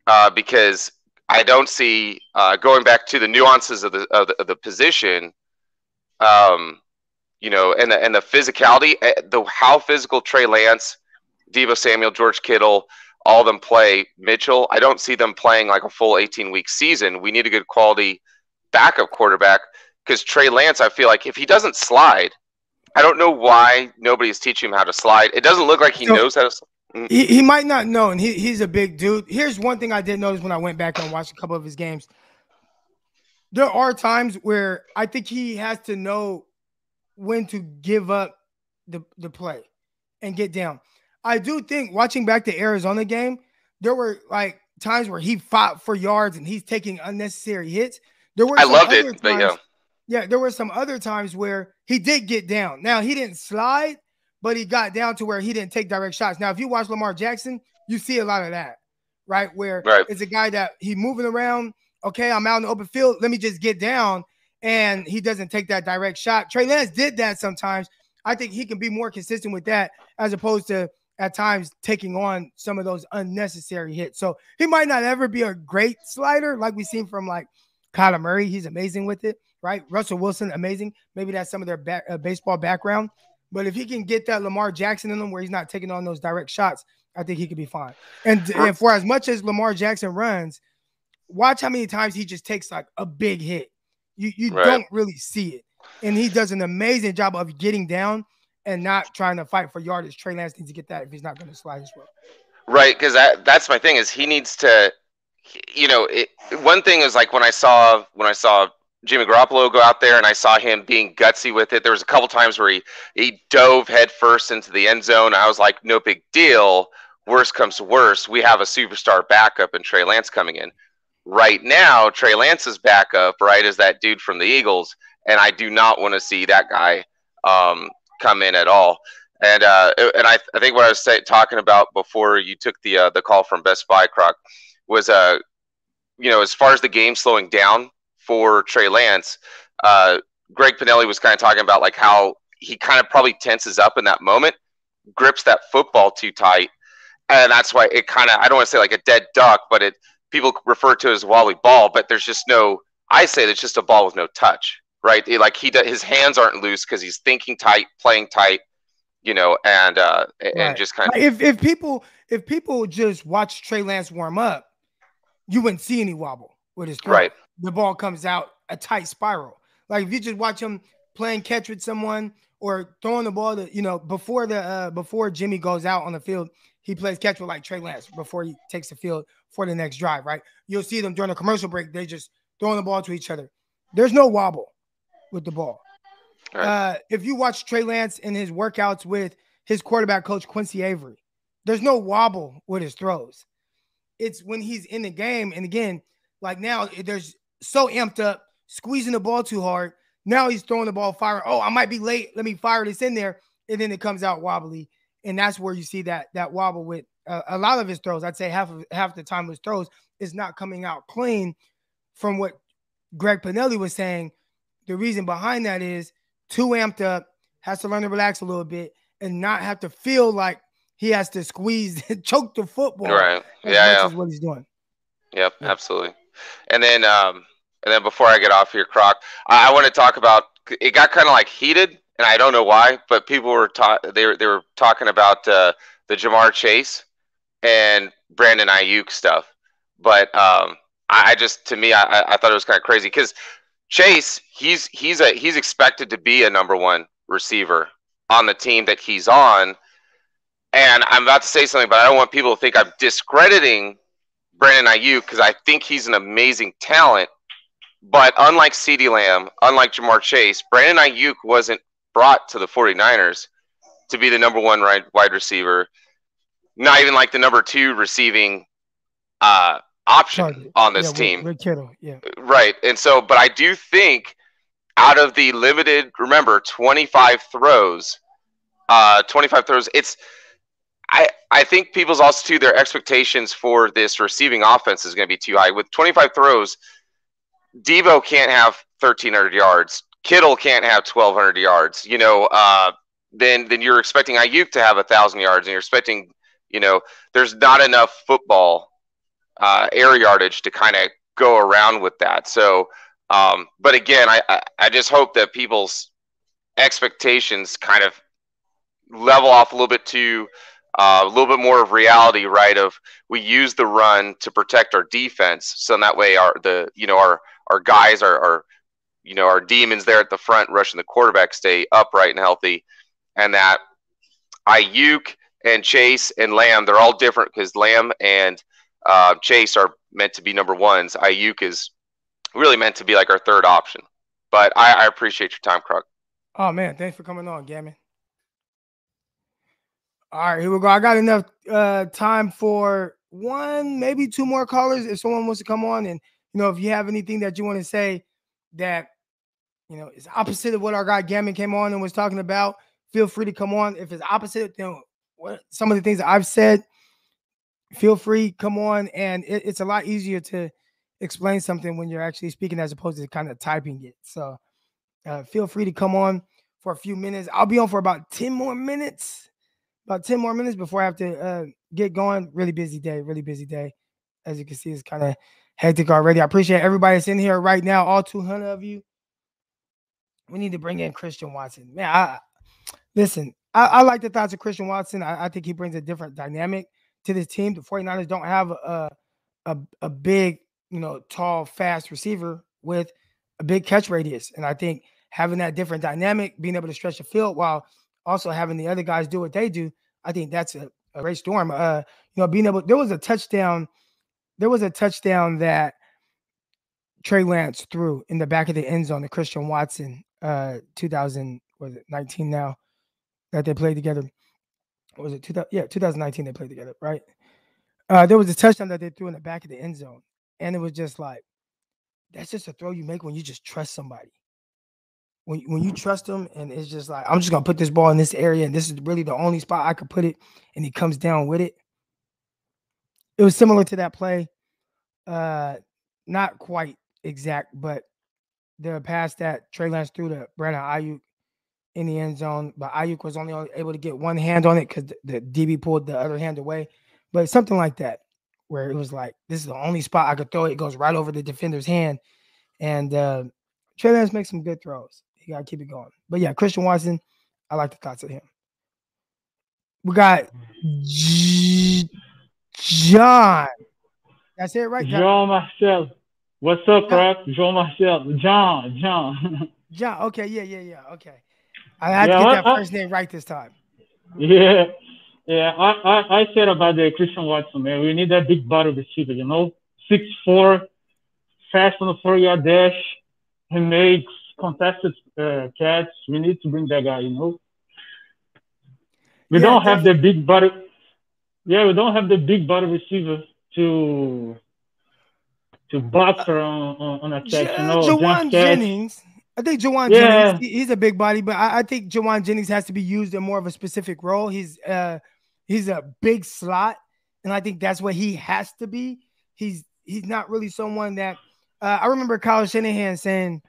C: uh, because I don't see uh, going back to the nuances of the of the, of the position. Um, you know, and the and the physicality, eh, the how physical Trey Lance, Deebo Samuel, George Kittle, all of them play. Mitchell, I don't see them playing like a full 18 week season. We need a good quality backup quarterback because Trey Lance, I feel like if he doesn't slide, I don't know why nobody's teaching him how to slide. It doesn't look like he
A: So-
C: knows how to. sl-
A: He, he might not know, and he, he's a big dude. Here's one thing I did notice when I went back and watched a couple of his games. There are times where I think he has to know when to give up the, the play and get down. I do think watching back the Arizona game, there were like times where he fought for yards and he's taking unnecessary hits. There were
C: I loved it, but yeah.
A: times- yeah, there were some other times where he did get down. Now he didn't slide, but he got down to where he didn't take direct shots. Now, if you watch Lamar Jackson, you see a lot of that, right? Where
C: Right.
A: it's a guy that he moving around. Okay, I'm out in the open field. Let me just get down, and he doesn't take that direct shot. Trey Lance did that sometimes. I think he can be more consistent with that as opposed to at times taking on some of those unnecessary hits. So he might not ever be a great slider like we've seen from like Kyler Murray. He's amazing with it, right? Russell Wilson, amazing. Maybe that's some of their ba- uh, baseball background. But if he can get that Lamar Jackson in him where he's not taking on those direct shots, I think he could be fine. And, and for as much as Lamar Jackson runs, watch how many times he just takes like a big hit. You you
C: Right.
A: don't really see it. And he does an amazing job of getting down and not trying to fight for yardage. Trey Lance needs to get that if he's not going to slide as well.
C: Right, because that that's my thing is he needs to, you know, it, one thing is like when I saw when I saw Jimmy Garoppolo go out there and I saw him being gutsy with it. There was a couple times where he he dove headfirst into the end zone. I was like, no big deal. Worst comes to worst, we have a superstar backup and Trey Lance coming in. Right now, Trey Lance's backup, right, is that dude from the Eagles, and I do not want to see that guy um, come in at all. And uh, and I, I think what I was say, talking about before you took the uh, the call from Best Buy, Croc, was uh, you know, as far as the game slowing down for Trey Lance, uh, Greg Pinelli was kind of talking about like how he kind of probably tenses up in that moment, grips that football too tight, and that's why it kind of I don't want to say like a dead duck, but it people refer to it as wobbly ball, but there's just no. I say it's just a ball with no touch, right? It- like he his hands aren't loose because he's thinking tight, playing tight, you know, and uh, and
A: Right.
C: just kind of
A: If if people if people just watch Trey Lance warm up, you wouldn't see any wobble with his throw.
C: right,
A: The ball comes out a tight spiral. Like if you just watch him playing catch with someone or throwing the ball to you know before the uh before Jimmy goes out on the field, he plays catch with like Trey Lance before he takes the field for the next drive. Right? You'll see them during a commercial break. They just throwing the ball to each other. There's no wobble with the ball.
C: Right.
A: Uh, if you watch Trey Lance in his workouts with his quarterback coach Quincy Avery, there's no wobble with his throws. It's when he's in the game, and again, like now, there's so amped up, squeezing the ball too hard. Now he's throwing the ball, fire. Oh, I might be late. Let me fire this in there. and then it comes out wobbly, and that's where you see that that wobble with uh, a lot of his throws. I'd say half of half the time his throws is not coming out clean. From what Greg Pinelli was saying, the reason behind that is too amped up, has to learn to relax a little bit, and not have to feel like he has to squeeze and choke the football.
C: Right. Yeah. yeah.
A: Is what he's doing.
C: Yep. Yeah. Absolutely. And then, um, and then before I get off here, Croc, I, I want to talk about. It got kind of like heated, and I don't know why, but people were taught they were they were talking about uh, the Ja'Marr Chase and Brandon Aiyuk stuff. But um, I, I just to me, I, I thought it was kind of crazy because Chase, he's he's a he's expected to be a number one receiver on the team that he's on. And I'm about to say something, but I don't want people to think I'm discrediting Brandon Aiyuk because I think he's an amazing talent. But unlike CeeDee Lamb, unlike Ja'Marr Chase, Brandon Aiyuk wasn't brought to the 49ers to be the number one wide receiver, not even like the number two receiving uh, option Target. on this
A: yeah,
C: team.
A: Rick Kittle, yeah.
C: Right. And so, but I do think out of the limited, remember, 25 throws, uh, 25 throws, it's, I, I think people's also too their expectations for this receiving offense is going to be too high. With 25 throws, Deebo can't have 1,300 yards. Kittle can't have 1,200 yards. You know, uh, then then you're expecting Aiyuk to have a thousand yards, and you're expecting, you know, there's not enough football uh, air yardage to kind of go around with that. So, um, but again, I, I just hope that people's expectations kind of level off a little bit to uh, a little bit more of reality, right? Of we use the run to protect our defense, so in that way our the you know our our guys are, are you know our demons there at the front rushing the quarterback stay upright and healthy, and that Aiyuk and Chase and Lamb they're all different because Lamb and uh, Chase are meant to be number ones. Aiyuk is really meant to be like our third option. But I, I appreciate your time, Croc.
A: Oh man, thanks for coming on, Gammon. All right, here we go. I got enough uh, time for one, maybe two more callers. If someone wants to come on, and you know, if you have anything that you want to say that you know is opposite of what our guy Gammon came on and was talking about, feel free to come on. If it's opposite, you know, what some of the things I've said, feel free, come on. And it, it's a lot easier to explain something when you're actually speaking as opposed to kind of typing it. So uh, feel free to come on for a few minutes. I'll be on for about 10 more minutes, about 10 more minutes before I have to uh, get going. Really busy day, really busy day. As you can see, it's kind of hectic already. I appreciate everybody that's in here right now, all 200 of you. We need to bring in Christian Watson. Man, I listen, I, I like the thoughts of Christian Watson. I, I think he brings a different dynamic to this team. The 49ers don't have a, a, a big, you know, tall, fast receiver with a big catch radius. And I think having that different dynamic, being able to stretch the field while also having the other guys do what they do, I think that's a, a great storm. Uh, you know, being able there was a touchdown, there was a touchdown that Trey Lance threw in the back of the end zone to Christian Watson, uh, 2000 was it 19 now that they played together was it 2000? Yeah, 2019 they played together, right? Uh, there was a touchdown that they threw in the back of the end zone, and it was just like that's just a throw you make when you just trust somebody. When when you trust them, and it's just like I'm just gonna put this ball in this area, and this is really the only spot I could put it, and he comes down with it. It was similar to that play, uh, not quite exact, but the pass that Trey Lance threw to Brandon Aiyuk in the end zone, but Aiyuk was only able to get one hand on it because the, the DB pulled the other hand away. But something like that, where it was like, this is the only spot I could throw it. It goes right over the defender's hand. And uh, Trey Lance makes some good throws. You got to keep it going. But yeah, Christian Watson, I like the thoughts of him. We got G- John. That's it, right?
D: Jean Marcel. What's up, bro? Jean Marcel. John, John.
A: John. Okay, yeah, yeah, yeah. Okay. I had yeah, to get that I, first name right this time.
D: Yeah, yeah. I, I, I said about the Christian Watson, man. We need that big body receiver, you know, six four, fast on the four yard dash. He makes contested uh, catch. We need to bring that guy, you know. We yeah, don't have the big body. Yeah, we don't have the big body receiver to to box her on, on, on a catch.
A: you know, Jauan Jennings I think Jauan
D: Yeah.
A: Jennings, he- he's a big body, but I, I think Jauan Jennings has to be used in more of a specific role. He's uh he's a big slot, and I think that's what he has to be. He's he's not really someone that uh, I remember Kyle Shanahan saying,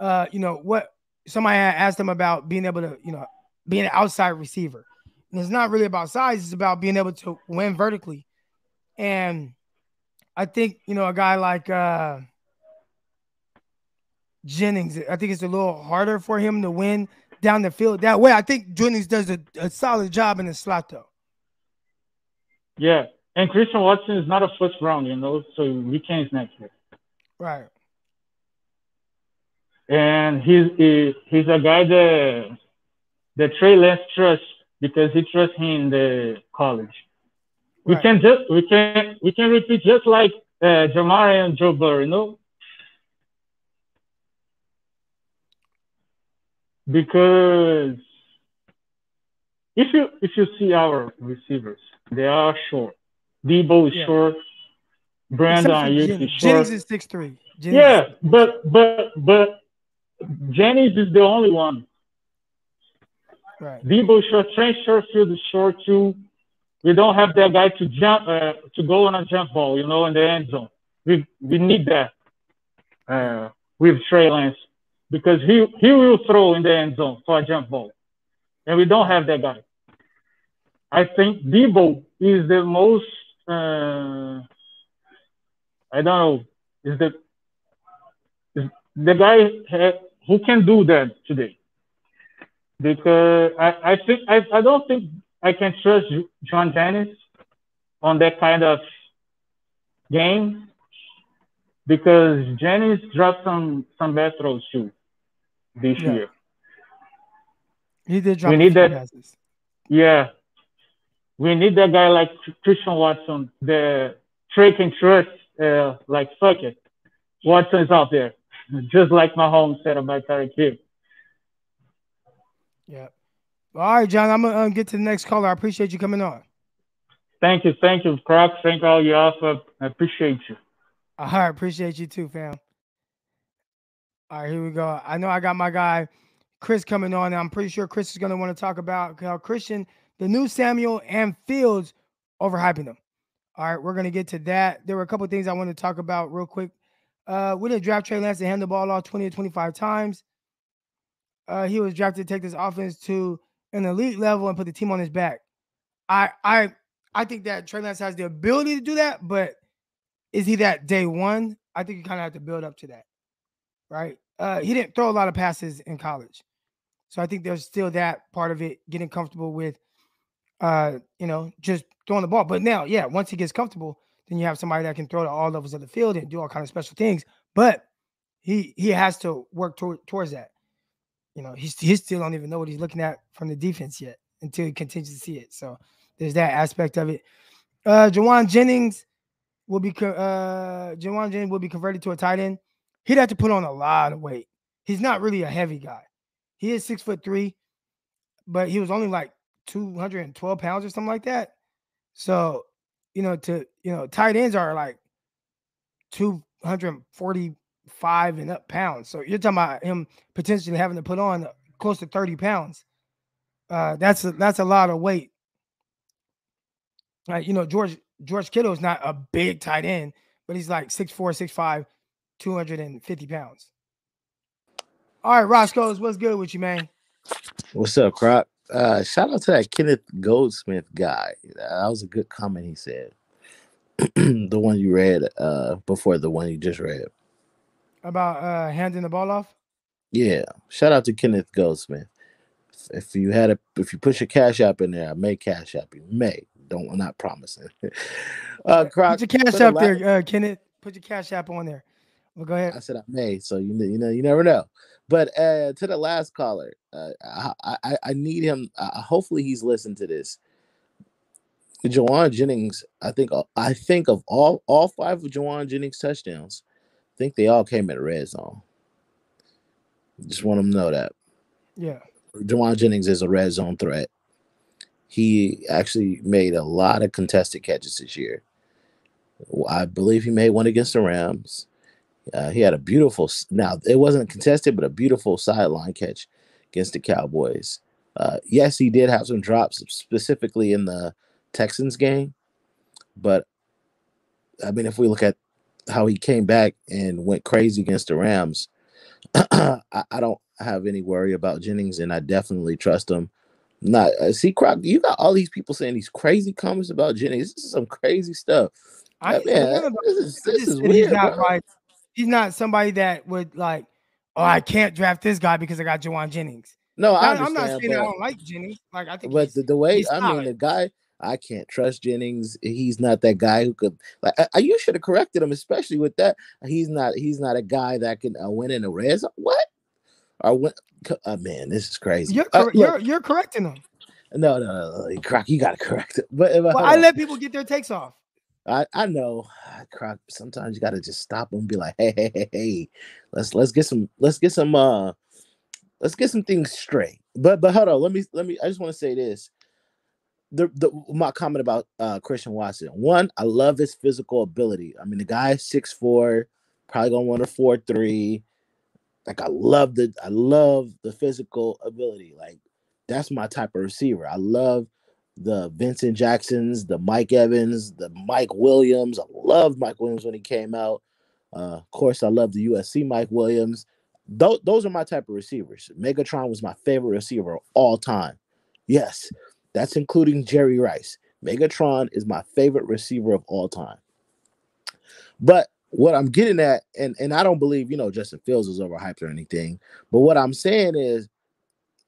A: uh, you know, what somebody asked him about being able to, you know, being an outside receiver. It's not really about size, it's about being able to win vertically. And I think, you know, a guy like uh Jennings, I think it's a little harder for him to win down the field that way. I think Jennings does a, a solid job in the slot though.
D: Yeah. And Christian Watson is not a first round, you know, so we can't next year.
A: Right.
D: And he's he, he's a guy that that Trey Lance trusts because he trusts him in the college. We can just we can we can repeat just like uh, Ja'Marr and Joe Burrow, you know, because if you if you see our receivers, they are short. Deebo is
A: Yeah.
D: short. Brandon
A: Except for Aiyuk
D: is short.
A: Jennings is six three.
D: Yeah, but but but Jennings is the only one.
A: Right.
D: Deebo Trent Sherfield is short too. We don't have that guy to jump uh, to go on a jump ball, you know, in the end zone. We we need that uh, with Trey Lance because he he will throw in the end zone for a jump ball, and we don't have that guy. I think Deebo is the most. Uh, I don't know. Is the is the guy who can do that today? Because I, I think I, I don't think I can trust John Jennings on that kind of game because Jennings dropped some some bad throws too this
A: Yeah.
D: year.
A: He did drop
D: We need that-
A: passes.
D: Yeah. We need that guy like Christian Watson, the trick and trust, uh, like, fuck it. Watson's out there. Just like Mahomes said about Tyreek Hill.
A: Yeah. All right, John. I'm gonna uh, get to the next caller. I appreciate you coming on.
D: Thank you. Thank you, Croc. Thank all you offer. I appreciate you.
A: All right, appreciate you too, fam. All right, here we go. I know I got my guy Chris coming on. And I'm pretty sure Chris is gonna want to talk about how Christian, the new Samuel and Fields overhyping them. All right, we're gonna get to that. There were a couple things I wanted to talk about real quick. Uh, we did draft Trey Lance to hand the ball off 20 to 25 times. Uh, he was drafted to take this offense to an elite level and put the team on his back. I I I think that Trey Lance has the ability to do that, but is he that day one? I think you kind of have to build up to that, right? Uh, he didn't throw a lot of passes in college, so I think there's still that part of it, getting comfortable with, uh, you know, just throwing the ball. But now, yeah, once he gets comfortable, then you have somebody that can throw to all levels of the field and do all kind of special things. But he he has to work toward, towards that. You know, he's he still don't even know what he's looking at from the defense yet until he continues to see it. So there's that aspect of it. Uh, Jauan Jennings will be uh Jauan Jennings will be converted to a tight end. He'd have to put on a lot of weight. He's not really a heavy guy. He is six foot three, but he was only like 212 pounds or something like that. So, you know, to you know, tight ends are like 245 and up pounds. So you're talking about him potentially having to put on close to 30 pounds. Uh that's a, that's a lot of weight. Like, you know, George George Kittle is not a big tight end, but he's like 6'4, 6'5, 250 pounds. All right, Roscoe's, what's good with you, man?
E: What's up, Croc? Uh, shout out to that Kenneth Goldsmith guy. That was a good comment he said. the one you read uh, before the one you just read.
A: About uh handing the ball off?
E: Yeah, shout out to Kenneth Goldsmith. If, you had a, if you push your cash app in there, I may cash app you. May don't I'm not promising. uh, Croc,
A: Put your cash up there, uh, Kenneth. Put your cash app on there. Well, go ahead.
E: I said I may, so you know, you know, you never know. But uh, to the last caller, uh, I, I I need him. Uh, hopefully, he's listened to this. Jauan Jennings, I think uh, I think of all all five of Jauan Jennings touchdowns, think they all came in the red zone. Just want them to know that
A: Yeah.
E: Jauan Jennings is a red zone threat. He actually made a lot of contested catches this year. I believe he made one against the Rams. Uh, he had a beautiful. Now it wasn't contested, but a beautiful sideline catch against the Cowboys. Uh, yes, he did have some drops, specifically in the Texans game, but I mean, if we look at how he came back and went crazy against the Rams, I, I don't have any worry about Jennings, and I definitely trust him. Not uh, see, Croc, you got all these people saying these crazy comments about Jennings. This is some crazy stuff.
A: I,
E: Uh, man,
A: one of the-
E: this is, this is
A: said he's
E: weird.
A: not like he's not somebody that would like, oh, I can't draft this guy because I got Jauan Jennings.
E: No, I
A: I'm not saying I don't like Jennings. Like I think
E: but the, the way I mean, the guy, I can't trust Jennings. He's not that guy who could like. I, I- you should have corrected him, especially with that. He's not. He's not a guy that can uh, win in a zone. What? Or win? Uh, man, this is crazy.
A: you're,
E: Uh,
A: cor-
E: look,
A: you're you're correcting him.
E: no, no, no, no, Croc, you got to correct it. But,
A: Well, I
E: on.
A: let people get their takes off.
E: I, I know, Croc. Sometimes you got to just stop them and be like, hey, hey, hey, hey, let's let's get some let's get some uh let's get some things straight. But but hold on, let me let me. I just want to say this. The the my comment about uh Christian Watson. One, I love his physical ability. I mean, the guy is six four, probably gonna run a four three. Like I love the I love the physical ability. Like that's my type of receiver. I love the Vincent Jacksons, the Mike Evans, the Mike Williams. I loved Mike Williams when he came out. Uh, of course, I love the USC Mike Williams. Those, those are my type of receivers. Megatron was my favorite receiver of all time. Yes, that's including Jerry Rice. Megatron is my favorite receiver of all time. But what I'm getting at, and, and I don't believe, you know, Justin Fields is overhyped or anything, but what I'm saying is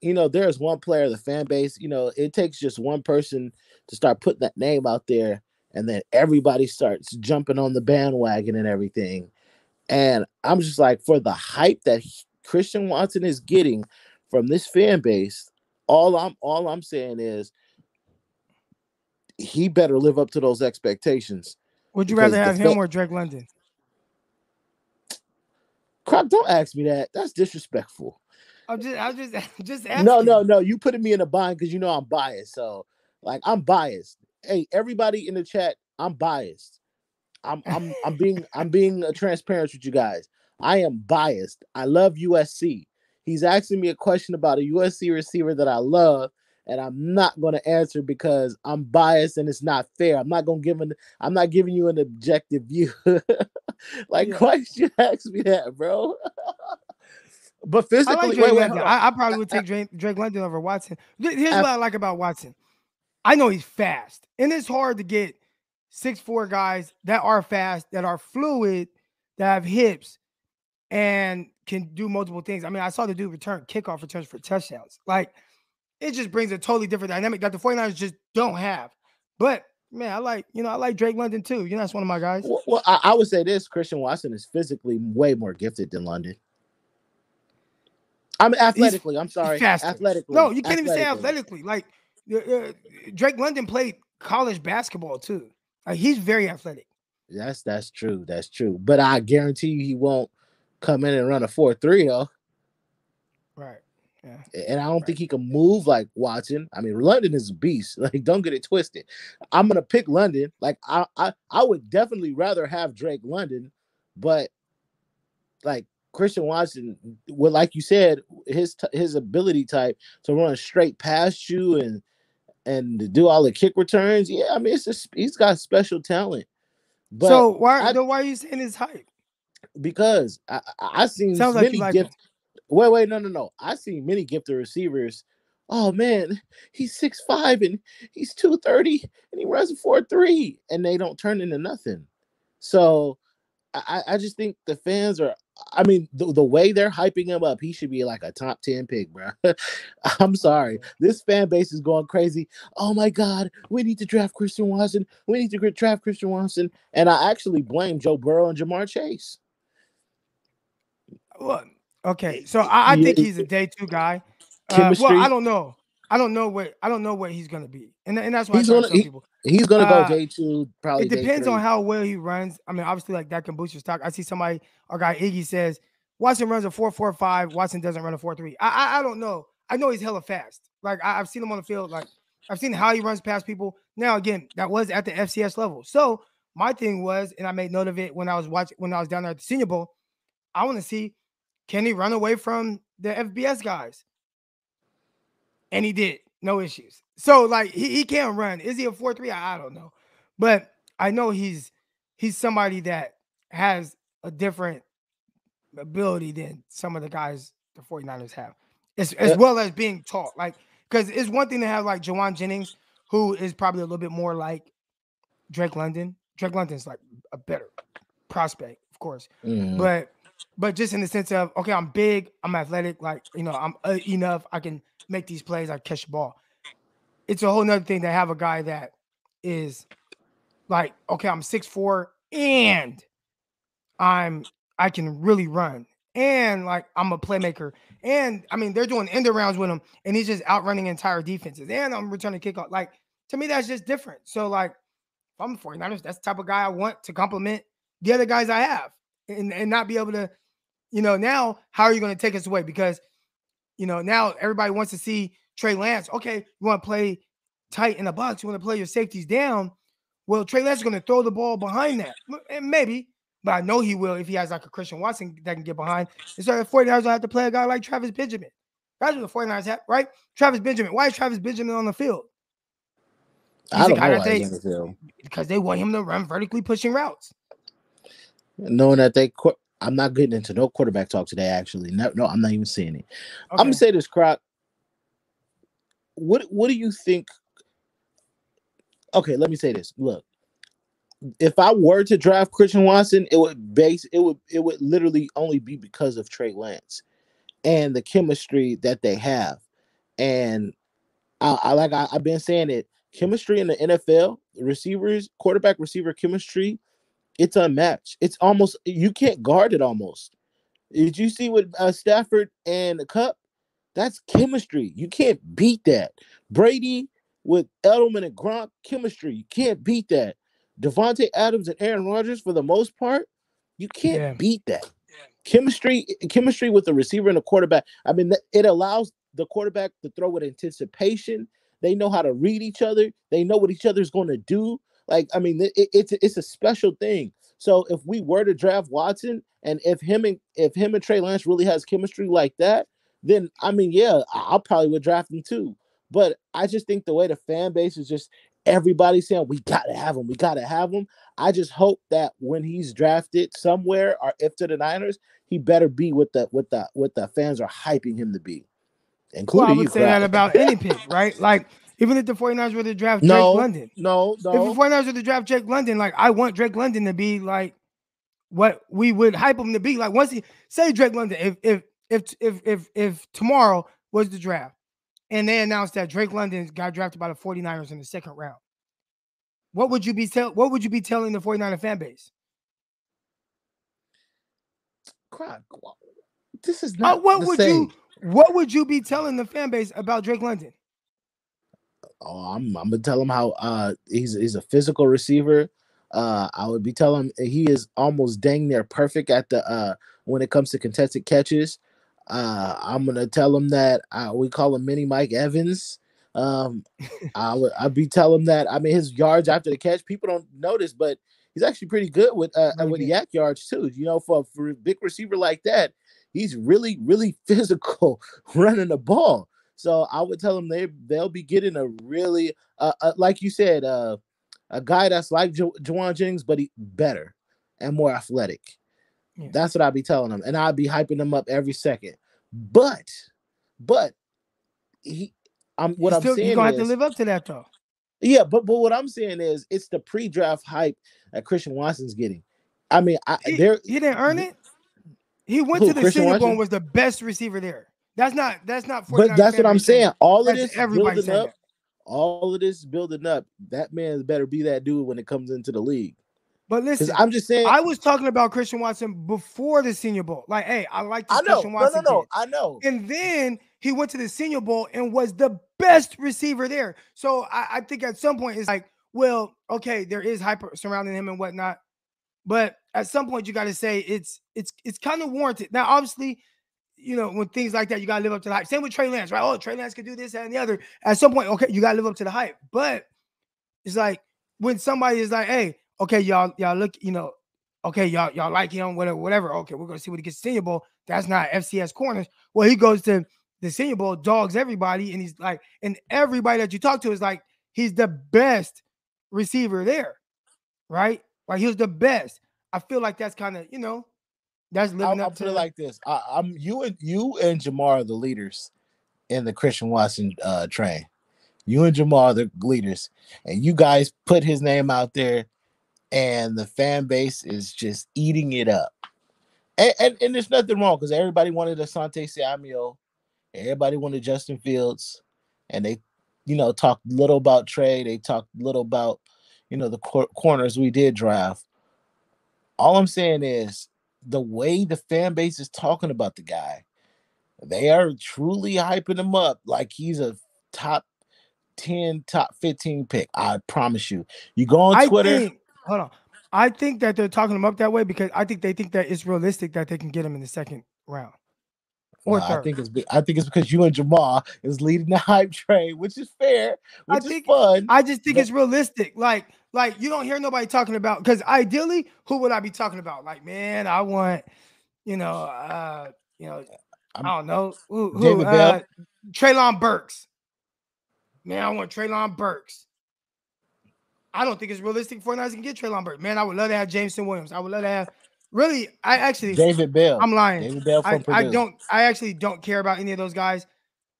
E: you know, there's one player, the fan base, you know, it takes just one person to start putting that name out there, and then everybody starts jumping on the bandwagon and everything. And I'm just like, for the hype that he- Christian Watson is getting from this fan base, all I'm all I'm saying is he better live up to those expectations.
A: Would you rather have him or Drake London?
E: Croc, don't ask me that. That's disrespectful.
A: I'm just, I'm just, just asking.
E: No, no, no. You putting me in a bind because you know I'm biased. So, like, I'm biased. Hey, everybody in the chat, I'm biased. I'm, I'm, I'm being, I'm being uh, transparent with you guys. I am biased. I love USC. He's asking me a question about a USC receiver that I love, and I'm not going to answer because I'm biased and it's not fair. I'm not going to give an, I'm not giving you an objective view. like,
A: Yeah.
E: why should you ask me that, bro? but
A: I
E: physically,
A: like
E: wait, wait,
A: London.
E: hold on.
A: I, I probably would take Drake, Drake London over Watson. Here's
E: Af-
A: what I like about Watson. I know he's fast, and it's hard to get six four guys that are fast, that are fluid, that have hips, and can do multiple things. I mean, I saw the dude return kickoff returns for touchdowns. Like, it just brings a totally different dynamic that the 49ers just don't have. But man, I like, you know, I like Drake London too. You know, that's one of my guys.
E: Well, well, I, I would say this: Christian Watson is physically way more gifted than London. I'm athletically. I'm sorry, athletically.
A: No, you can't even say athletically. Like uh, uh, Drake London played college basketball too. Like he's very athletic.
E: That's that's true. That's true. But I guarantee you, he won't come in and run a four three though.
A: Right. Yeah.
E: And I don't think he can move like Watson. I mean, London is a beast. Like, don't get it twisted. I'm gonna pick London. Like, I I, I would definitely rather have Drake London, but like Christian Watson, well, like you said, his his ability type to run straight past you and and to do all the kick returns. Yeah, I mean, it's just he's got special talent. But
A: so why
E: I-
A: why are you saying his hype?
E: because I I, seen
A: Sounds like
E: many
A: like
E: gift.
A: him.
E: Wait, wait, no, no, no. I see many gifted receivers. Oh man, he's six five and he's two thirty and he runs a four three and they don't turn into nothing. So I, I just think the fans are. I mean, the, the way they're hyping him up, he should be like a top ten pick, bro. I'm sorry, this fan base is going crazy. Oh my God, we need to draft Christian Watson. We need to draft Christian Watson, and I actually blame Joe Burrow and Ja'Marr Chase.
A: Well, okay, so I, I think he's a day two guy. Uh, well, I don't know. I don't know what I don't know what he's gonna be, and, and that's why
E: He's gonna- he-
A: people.
E: He's gonna
A: Uh,
E: go day two, probably.
A: It depends on how well he runs. I mean, obviously, like that can boost your stock. I see somebody, our guy Iggy says Watson runs a four four five. Watson doesn't run a four three. I, I I don't know. I know he's hella fast. Like I, I've seen him on the field. Like I've seen how he runs past people. Now again, that was at the FCS level. So my thing was, and I made note of it when I was watching when I was down there at the Senior Bowl. I want to see can he run away from the FBS guys? And he did, no issues. So like he, he can run. Is he a 4-3? I, I don't know. But I know he's he's somebody that has a different ability than some of the guys the 49ers have. As, as well as being taught. Like, because it's one thing to have like Jauan Jennings, who is probably a little bit more like Drake London. Drake London's like a better prospect, of course.
E: Mhm.
A: But but just in the sense of okay, I'm big, I'm athletic, like you know, I'm uh, enough, I can make these plays, I catch the ball. It's a whole nother thing to have a guy that is like, okay, I'm six four and I'm I can really run. And like I'm a playmaker. And I mean, they're doing end rounds with him, and he's just outrunning entire defenses. And I'm returning kickoff. Like to me, that's just different. So, like, I'm the 49ers, that's the type of guy I want to complement the other guys I have and, and not be able to, you know, now how are you going to take us away? Because, you know, now everybody wants to see Trey Lance. Okay, you want to play tight in the box, you want to play your safeties down. Well, Trey Lance is going to throw the ball behind that. And maybe, but I know he will if he has like a Christian Watson that can get behind. And so the 49ers will have to play a guy like Travis Benjamin. That's what the 49ers have, right? Travis Benjamin. Why is Travis Benjamin on the field? He's a
E: don't know why he's on the field.
A: Because they want him to run vertically pushing routes.
E: Knowing that they, qu- I'm not getting into no quarterback talk today. Actually, no, no, I'm not even seeing it. I'm gonna say this, Croc. What What do you think? Okay, let me say this. Look, if I were to draft Christian Watson, it would base it would it would literally only be because of Trey Lance and the chemistry that they have. And I, I like I, I've been saying it, chemistry in the NFL, receivers, quarterback receiver chemistry, it's unmatched. It's almost you can't guard it almost. Did you see what uh, Stafford and the Kupp? That's chemistry. You can't beat that. Brady with Edelman and Gronk chemistry. You can't beat that. Davante Adams and Aaron Rodgers, for the most part, you can't
A: Yeah.
E: beat that. Chemistry, chemistry with the receiver and the quarterback. I mean, it allows the quarterback to throw with anticipation. They know how to read each other. They know what each other's going to do. Like, I mean, it, it's it's a special thing. So if we were to draft Watson, and if him and if him and Trey Lance really has chemistry like that, then I mean, yeah, I I probably would draft him too. But I just think the way the fan base is just everybody saying we gotta have him, we gotta have him. I just hope that when he's drafted somewhere or if to the Niners, he better be what the what the what the fans are hyping him to be.
A: Including Well, I would
E: you,
A: say that about any pick, right? Like, even if the 49ers were to draft
E: No,
A: Drake London,
E: No, no.
A: if the 49ers were to draft Drake London, like, I want Drake London to be like what we would hype him to be. Like, once he say Drake London, if if if if if, if tomorrow was the draft and they announced that Drake London got drafted by the 49ers in the second round, what would you be tell what would you be telling the 49er fan base?
E: Crap. This is
A: Uh,
E: not
A: what
E: the
A: would
E: same.
A: you what would you be telling the fan base about Drake London?
E: Oh, I'm I'm gonna tell him how uh he's he's a physical receiver. Uh I would be telling him he is almost dang near perfect at the uh when it comes to contested catches. Uh I'm gonna tell him that uh, we call him mini Mike Evans. Um I would I'd be telling him that I mean his yards after the catch, people don't notice, but he's actually pretty good with uh
A: Really
E: with YAC yards too. You know, for, for a big receiver like that, he's really, really physical running the ball. So I would tell them they they'll be getting a really uh, uh like you said uh a guy that's like jo- Jauan Jennings, but he better and more athletic.
A: Yeah.
E: That's what I'd be telling them, and I'd be hyping them up every second. But, but he, I'm what
A: You
E: I'm
A: still,
E: saying
A: you're gonna
E: is,
A: have to live up to that though.
E: yeah, but but what I'm saying is it's the pre-draft hype that Christian Watson's getting. I mean, I
A: He,
E: there
A: he didn't earn it. He went
E: Who,
A: to the
E: Christian
A: Senior Bowl and was the best receiver there. That's not that's not.
E: but that's what I'm
A: saying.
E: All of
A: That's
E: this building up, all of this building up. That man better be that dude when it comes into the league.
A: But listen,
E: I'm just saying.
A: I was talking about Christian Watson before the Senior Bowl. Like, hey, I like this
E: I know.
A: Christian
E: No, no, no. I know.
A: And then he went to the Senior Bowl and was the best receiver there. So I, I think at some point it's like, well, okay, there is hype surrounding him and whatnot, but at some point you got to say it's it's it's kind of warranted. Now, obviously, you know when things like that, you got to live up to the hype. Same with Trey Lance, right? Oh, Trey Lance could do this that, and the other. At some point, okay, you got to live up to the hype. But it's like when somebody is like, hey, okay, y'all, y'all look, you know, okay, y'all y'all like him, whatever, whatever. Okay, we're gonna see what he gets Senior Bowl. That's not FCS corners. Well, he goes to the Senior Bowl, dogs everybody, and he's like, and everybody that you talk to is like, he's the best receiver there, right? Like he was the best. I feel like that's kind of you know, that's living
E: I'll, I'll
A: up
E: put
A: to
E: it like this: I, I'm you and you and Jamar are the leaders in the Christian Watson uh, train. You and Jamar are the leaders, and you guys put his name out there, and the fan base is just eating it up. And and, and there's nothing wrong because everybody wanted Asante Samuel, everybody wanted Justin Fields, and they, you know, talked little about Trey. They talked little about, you know, the cor- corners we did draft. All I'm saying is the way the fan base is talking about the guy, they are truly hyping him up like he's a top 10, top 15 pick. I promise you. You go on
A: I
E: Twitter.
A: think, hold on. I think that they're talking him up that way because I think they think that it's realistic that they can get him in the second round.
E: Well, I think it's be- I think it's because you and Jamal is leading the hype train, which is fair,
A: I
E: which is
A: think-
E: fun.
A: I just think
E: But-
A: it's realistic. Like, like you don't hear nobody talking about because ideally, who would I be talking about? Like, man, I want, you know, uh, you know,
E: I'm-
A: I don't know who, who
E: David
A: uh,
E: Bell?
A: Treylon Burks. Man, I want Treylon Burks. I don't think it's realistic for us to get Treylon Burks. Man, I would love to have Jameson Williams. I would love to have. Really, I actually,
E: David Bell.
A: I'm lying.
E: David Bell from
A: I,
E: Purdue.
A: I don't I actually don't care about any of those guys,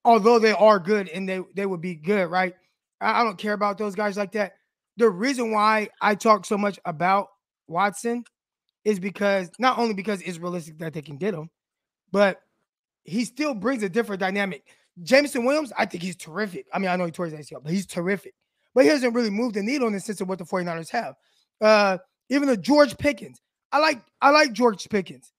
A: although they are good and they they would be good, right? I, I don't care about those guys like that. The reason why I talk so much about Watson is because not only because it's realistic that they can get him, but he still brings a different dynamic. Jameson Williams, I think he's terrific. I mean, I know he tore his ACL, but he's terrific. But he hasn't really moved the needle in the sense of what the 49ers have. Uh, even the George Pickens, I like I like George Pickens.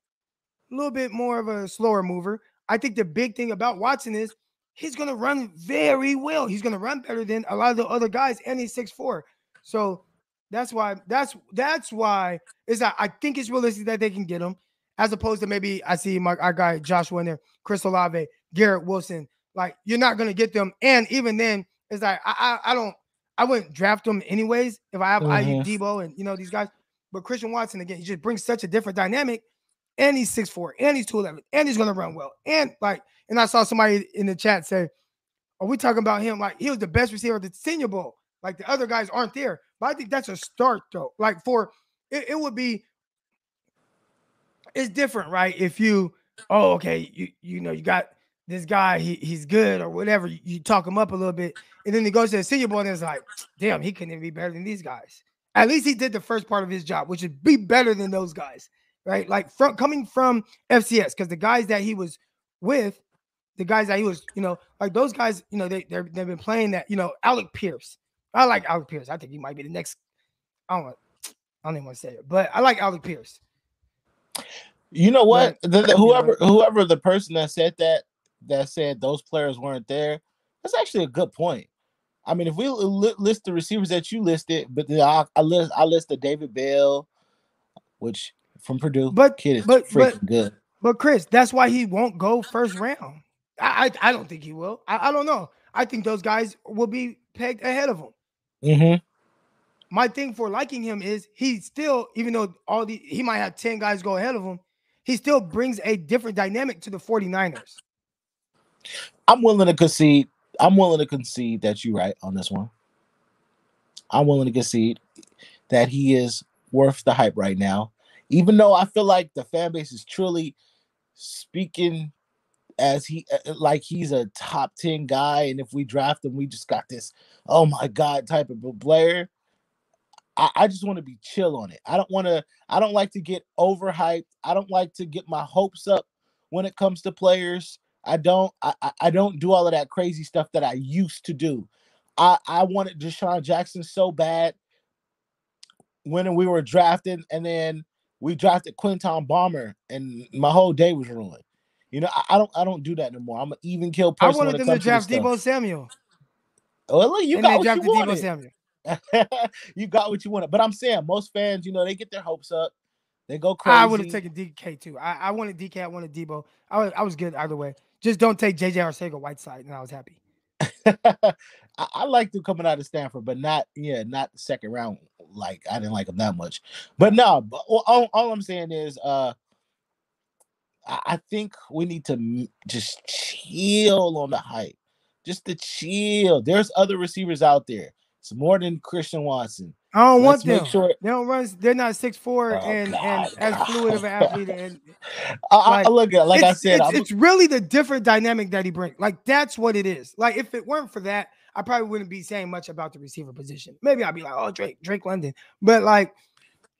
A: A little bit more of a slower mover. I think the big thing about Watson is he's gonna run very well. He's gonna run better than a lot of the other guys, and he's 6'4. So that's why that's that's why is that I think it's realistic that they can get him, as opposed to maybe I see my our guy Joshua in there, Chris Olave, Garrett Wilson. Like you're not gonna get them, and even then, it's like I I, I don't I wouldn't draft them anyways if I have
E: Mhm.
A: IU Deebo and you know these guys. But Christian Watson again, he just brings such a different dynamic, and he's 6'4, and he's 211, and he's gonna run well. And like, and I saw somebody in the chat say, Are we talking about him? Like he was the best receiver at the senior bowl. Like the other guys aren't there. But I think that's a start though. Like for it, it would be it's different, right? If you oh okay, you you know, you got this guy, he he's good or whatever, you, you talk him up a little bit, and then he goes to the senior bowl and it's like, damn, he couldn't even be better than these guys. At least he did the first part of his job, which is be better than those guys, right? Like from coming from FCS, because the guys that he was with, the guys that he was, you know, like those guys, you know, they they've been playing that, you know, Alec Pierce. I like Alec Pierce. I think he might be the next. I don't. want- I don't even want to say it, but I like Alec Pierce.
E: You know what?
A: But-
E: The- the-
A: you know,
E: whoever whoever the person that said that that said those players weren't there, that's actually a good point. I mean, if we list the receivers that you listed, but I, I list I listed David Bell, which from Purdue,
A: But-
E: kid is
A: but-
E: freaking
A: but-
E: good.
A: But Chris, that's why he won't go first round. I I, I don't think he will. I, I don't know. I think those guys will be pegged ahead of him.
E: hmm
A: My thing for liking him is he still, even though all the he might have 10 guys go ahead of him, he still brings a different dynamic to the 49ers.
E: I'm willing to concede. I'm willing to concede that you're right on this one. I'm willing to concede that he is worth the hype right now, even though I feel like the fan base is truly speaking as he uh, like he's a top 10 guy and if we draft him we just got this oh my god type of player. I, I just want to be chill on it. I don't want to i don't like to get overhyped. I don't like to get my hopes up when it comes to players i don't i I- don't do all of that crazy stuff that i used to do i i wanted DeSean Jackson so bad when we were drafting and then we drafted Kentwan Balmer and my whole day was ruined you know, I, I don't I don't do that anymore. I'm an even kill person.
A: I
E: wanted
A: them to draft Deebo Samuel.
E: Well, look, you
A: and
E: got what
A: drafted
E: you
A: Deebo
E: wanted.
A: Samuel.
E: you got what you wanted. But I'm saying most fans, you know, they get their hopes up. They go crazy.
A: I would have taken DK too. I, I wanted DK, I wanted Deebo. I was, I was good either way. Just don't take JJ Arcega Whiteside, and I was happy.
E: I, I like them coming out of Stanford, but not yeah, not the second round like I didn't like him that much. But no, but all, all, I'm saying is uh I think we need to just chill on the hype. Just to chill. There's other receivers out there. It's more than Christian Watson.
A: I don't
E: Let's
A: want them.
E: sure
A: They don't run. They're not six four
E: Oh,
A: and
E: God.
A: and as fluid of an athlete. And
E: I, I-
A: Like,
E: look at like I said,
A: it's, it's really the different dynamic that he brings. Like that's what it is. Like if it weren't for that, I probably wouldn't be saying much about the receiver position. Maybe I'd be like, oh Drake, Drake London. But like,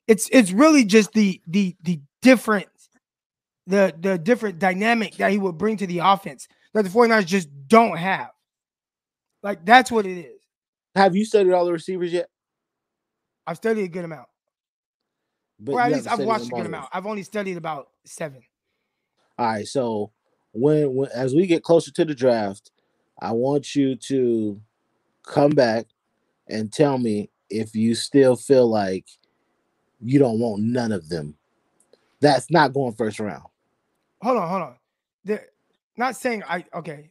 A: it's it's really just the the the difference, the the different dynamic that he would bring to the offense that the 49ers just don't have. Like that's what it is.
E: have you studied all the receivers yet?
A: I've studied a good amount.
E: But
A: or at least I've watched a good amount. I've only studied about seven.
E: All right, so when, when as we get closer to the draft, I want you to come back and tell me if you still feel like you don't want none of them. That's not going first round.
A: hold on, hold on. They're not saying I okay.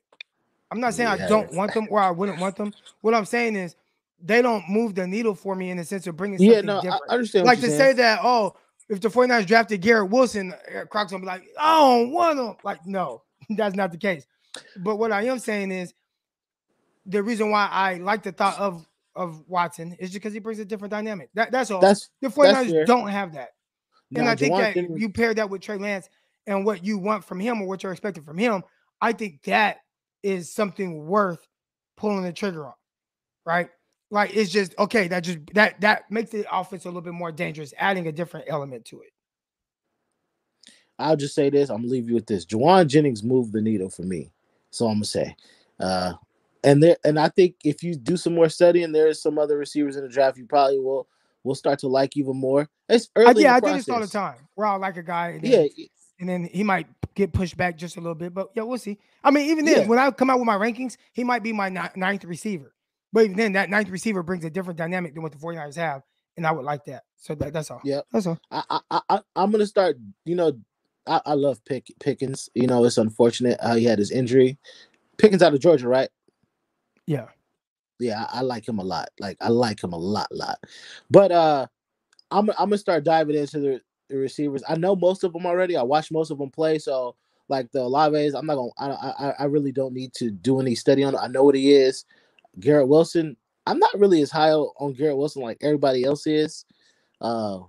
A: I'm not saying I don't want them or I wouldn't want them. What I'm saying is they don't move the needle for me in the sense of bringing something
E: Yeah, no, I
A: different.
E: I understand.
A: like to
E: you're
A: say that, oh, if the 49ers drafted Garrett Wilson, Croc's gonna be like, I don't want him. Like, no, that's not the case. But what I am saying is the reason why I like the thought of of Watson is just because he brings a different dynamic. That, that's all.
E: that's
A: the
E: fair.
A: 49ers don't have that. And I think that
E: Jennings-
A: you pair that with Trey Lance and what you want from him or what you're expecting from him, I think that is something worth pulling the trigger on. Right? Like it's just okay, that just that that makes the offense a little bit more dangerous, adding a different element to it.
E: I'll just say this. I'm gonna leave you with this. Jauan Jennings moved the needle for me. So I'm gonna say. Uh and there and I think if you do some more studying, there's some other receivers in the draft you probably will will start to like even more. It's
A: I,
E: early.
A: yeah, I do this all the time. Where I like a guy, and then,
E: Yeah,
A: and then he might get pushed back just a little bit. But yeah, we'll see. I mean, even then,
E: Yeah.
A: when I come out with my rankings, he might be my ninth receiver. But even then, that ninth receiver brings a different dynamic than what the 49ers have. And I would like that. So that, that's all.
E: Yep.
A: That's all.
E: I, I, I, I'm gonna start. You know, I, I love Pick, Pickens. You know, it's unfortunate how he had his injury. Pickens out of Georgia, right?
A: Yeah.
E: Yeah, I, I like him a lot. Like I like him a lot, lot. But uh, I'm I'm gonna start diving into the, the receivers. I know most of them already. I watched most of them play. So like the Olaves, I'm not gonna. I, I I really don't need to do any study on. it. I know what he is. Garrett Wilson. I'm not really as high on Garrett Wilson like everybody else is. Uh,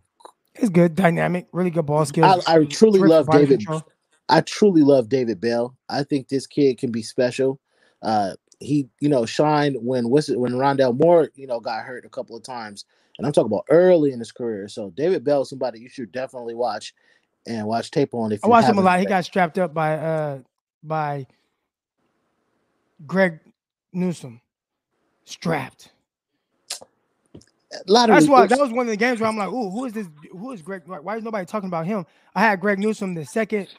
A: It's good, dynamic, really good ball
E: I,
A: skills.
E: I truly
A: terrific
E: love David.
A: control.
E: I truly love David Bell. I think this kid can be special. Uh, he, you know, shined when when Rondale Moore, you know, got hurt a couple of times, and I'm talking about early in his career. So David Bell is somebody you should definitely watch and watch tape on. If
A: I
E: you
A: watched him a lot. He got strapped up by uh by Greg Newsome. Strapped.
E: a lot of
A: That's why that was one of the games where I'm like, "Ooh, who is this? Who is Greg? Why why is nobody talking about him?" I had Greg Newsome, the second,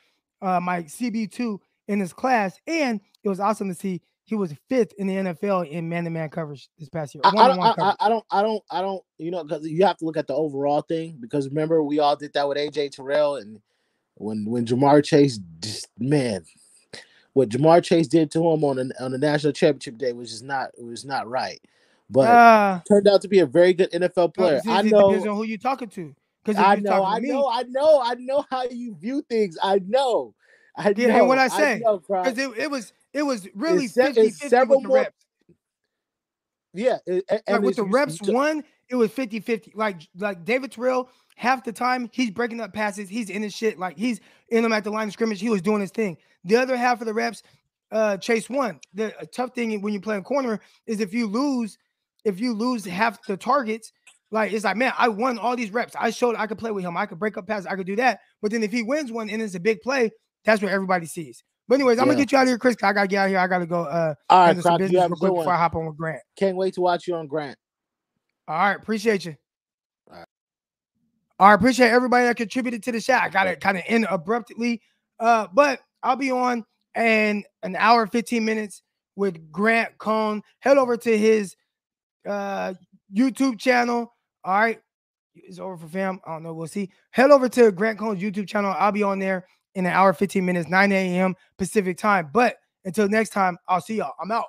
A: uh, my CB two in his class, and it was awesome to see he was fifth in the NFL in man-to-man coverage this past year.
E: I, I, I- I don't, I don't, I don't, you know, because you have to look at the overall thing. Because remember, we all did that with AJ Terrell, and when when Ja'Marr Chase, just man, what Ja'Marr Chase did to him on the on the national championship day was just not was not right. But
A: Uh,
E: turned out to be a very good NFL player. I
A: it depends
E: know,
A: on who you're talking to. Because
E: I know, I
A: me,
E: know, I know, I know how you view things. I know, I
A: Yeah,
E: know.
A: what I say,
E: know,
A: because it, it was it was really
E: se-
A: 50
E: it's
A: 50
E: several
A: with the
E: more-
A: reps.
E: yeah, it- and
A: Like with the reps one, it was 50 50. Like like David Terrell, half the time he's breaking up passes, he's in his shit, like he's in them at the line of scrimmage, he was doing his thing. The other half of the reps, uh Chase won. The tough thing when you play in corner is if you lose, if you lose half the targets, like it's like, man, I won all these reps. I showed I could play with him, I could break up passes, I could do that. But then if he wins one and it's a big play, that's what everybody sees. But anyways, I'm gonna get you out of here, Chris. I gotta get out of here. I gotta go uh
E: all right, Croc,
A: business real quick before I hop on with Grant.
E: Can't wait to watch you on Grant.
A: All right, appreciate you. Right, appreciate everybody that contributed to the chat. I got to kind of end abruptly, uh, but I'll be on in an hour, 15 minutes with Grant Cohn. Head over to his uh, YouTube channel. All right, it's over for fam. I don't know. We'll see. Head over to Grant Cohn's YouTube channel. I'll be on there in an hour, 15 minutes, 9 a.m. Pacific time. But until next time, I'll see y'all. I'm out.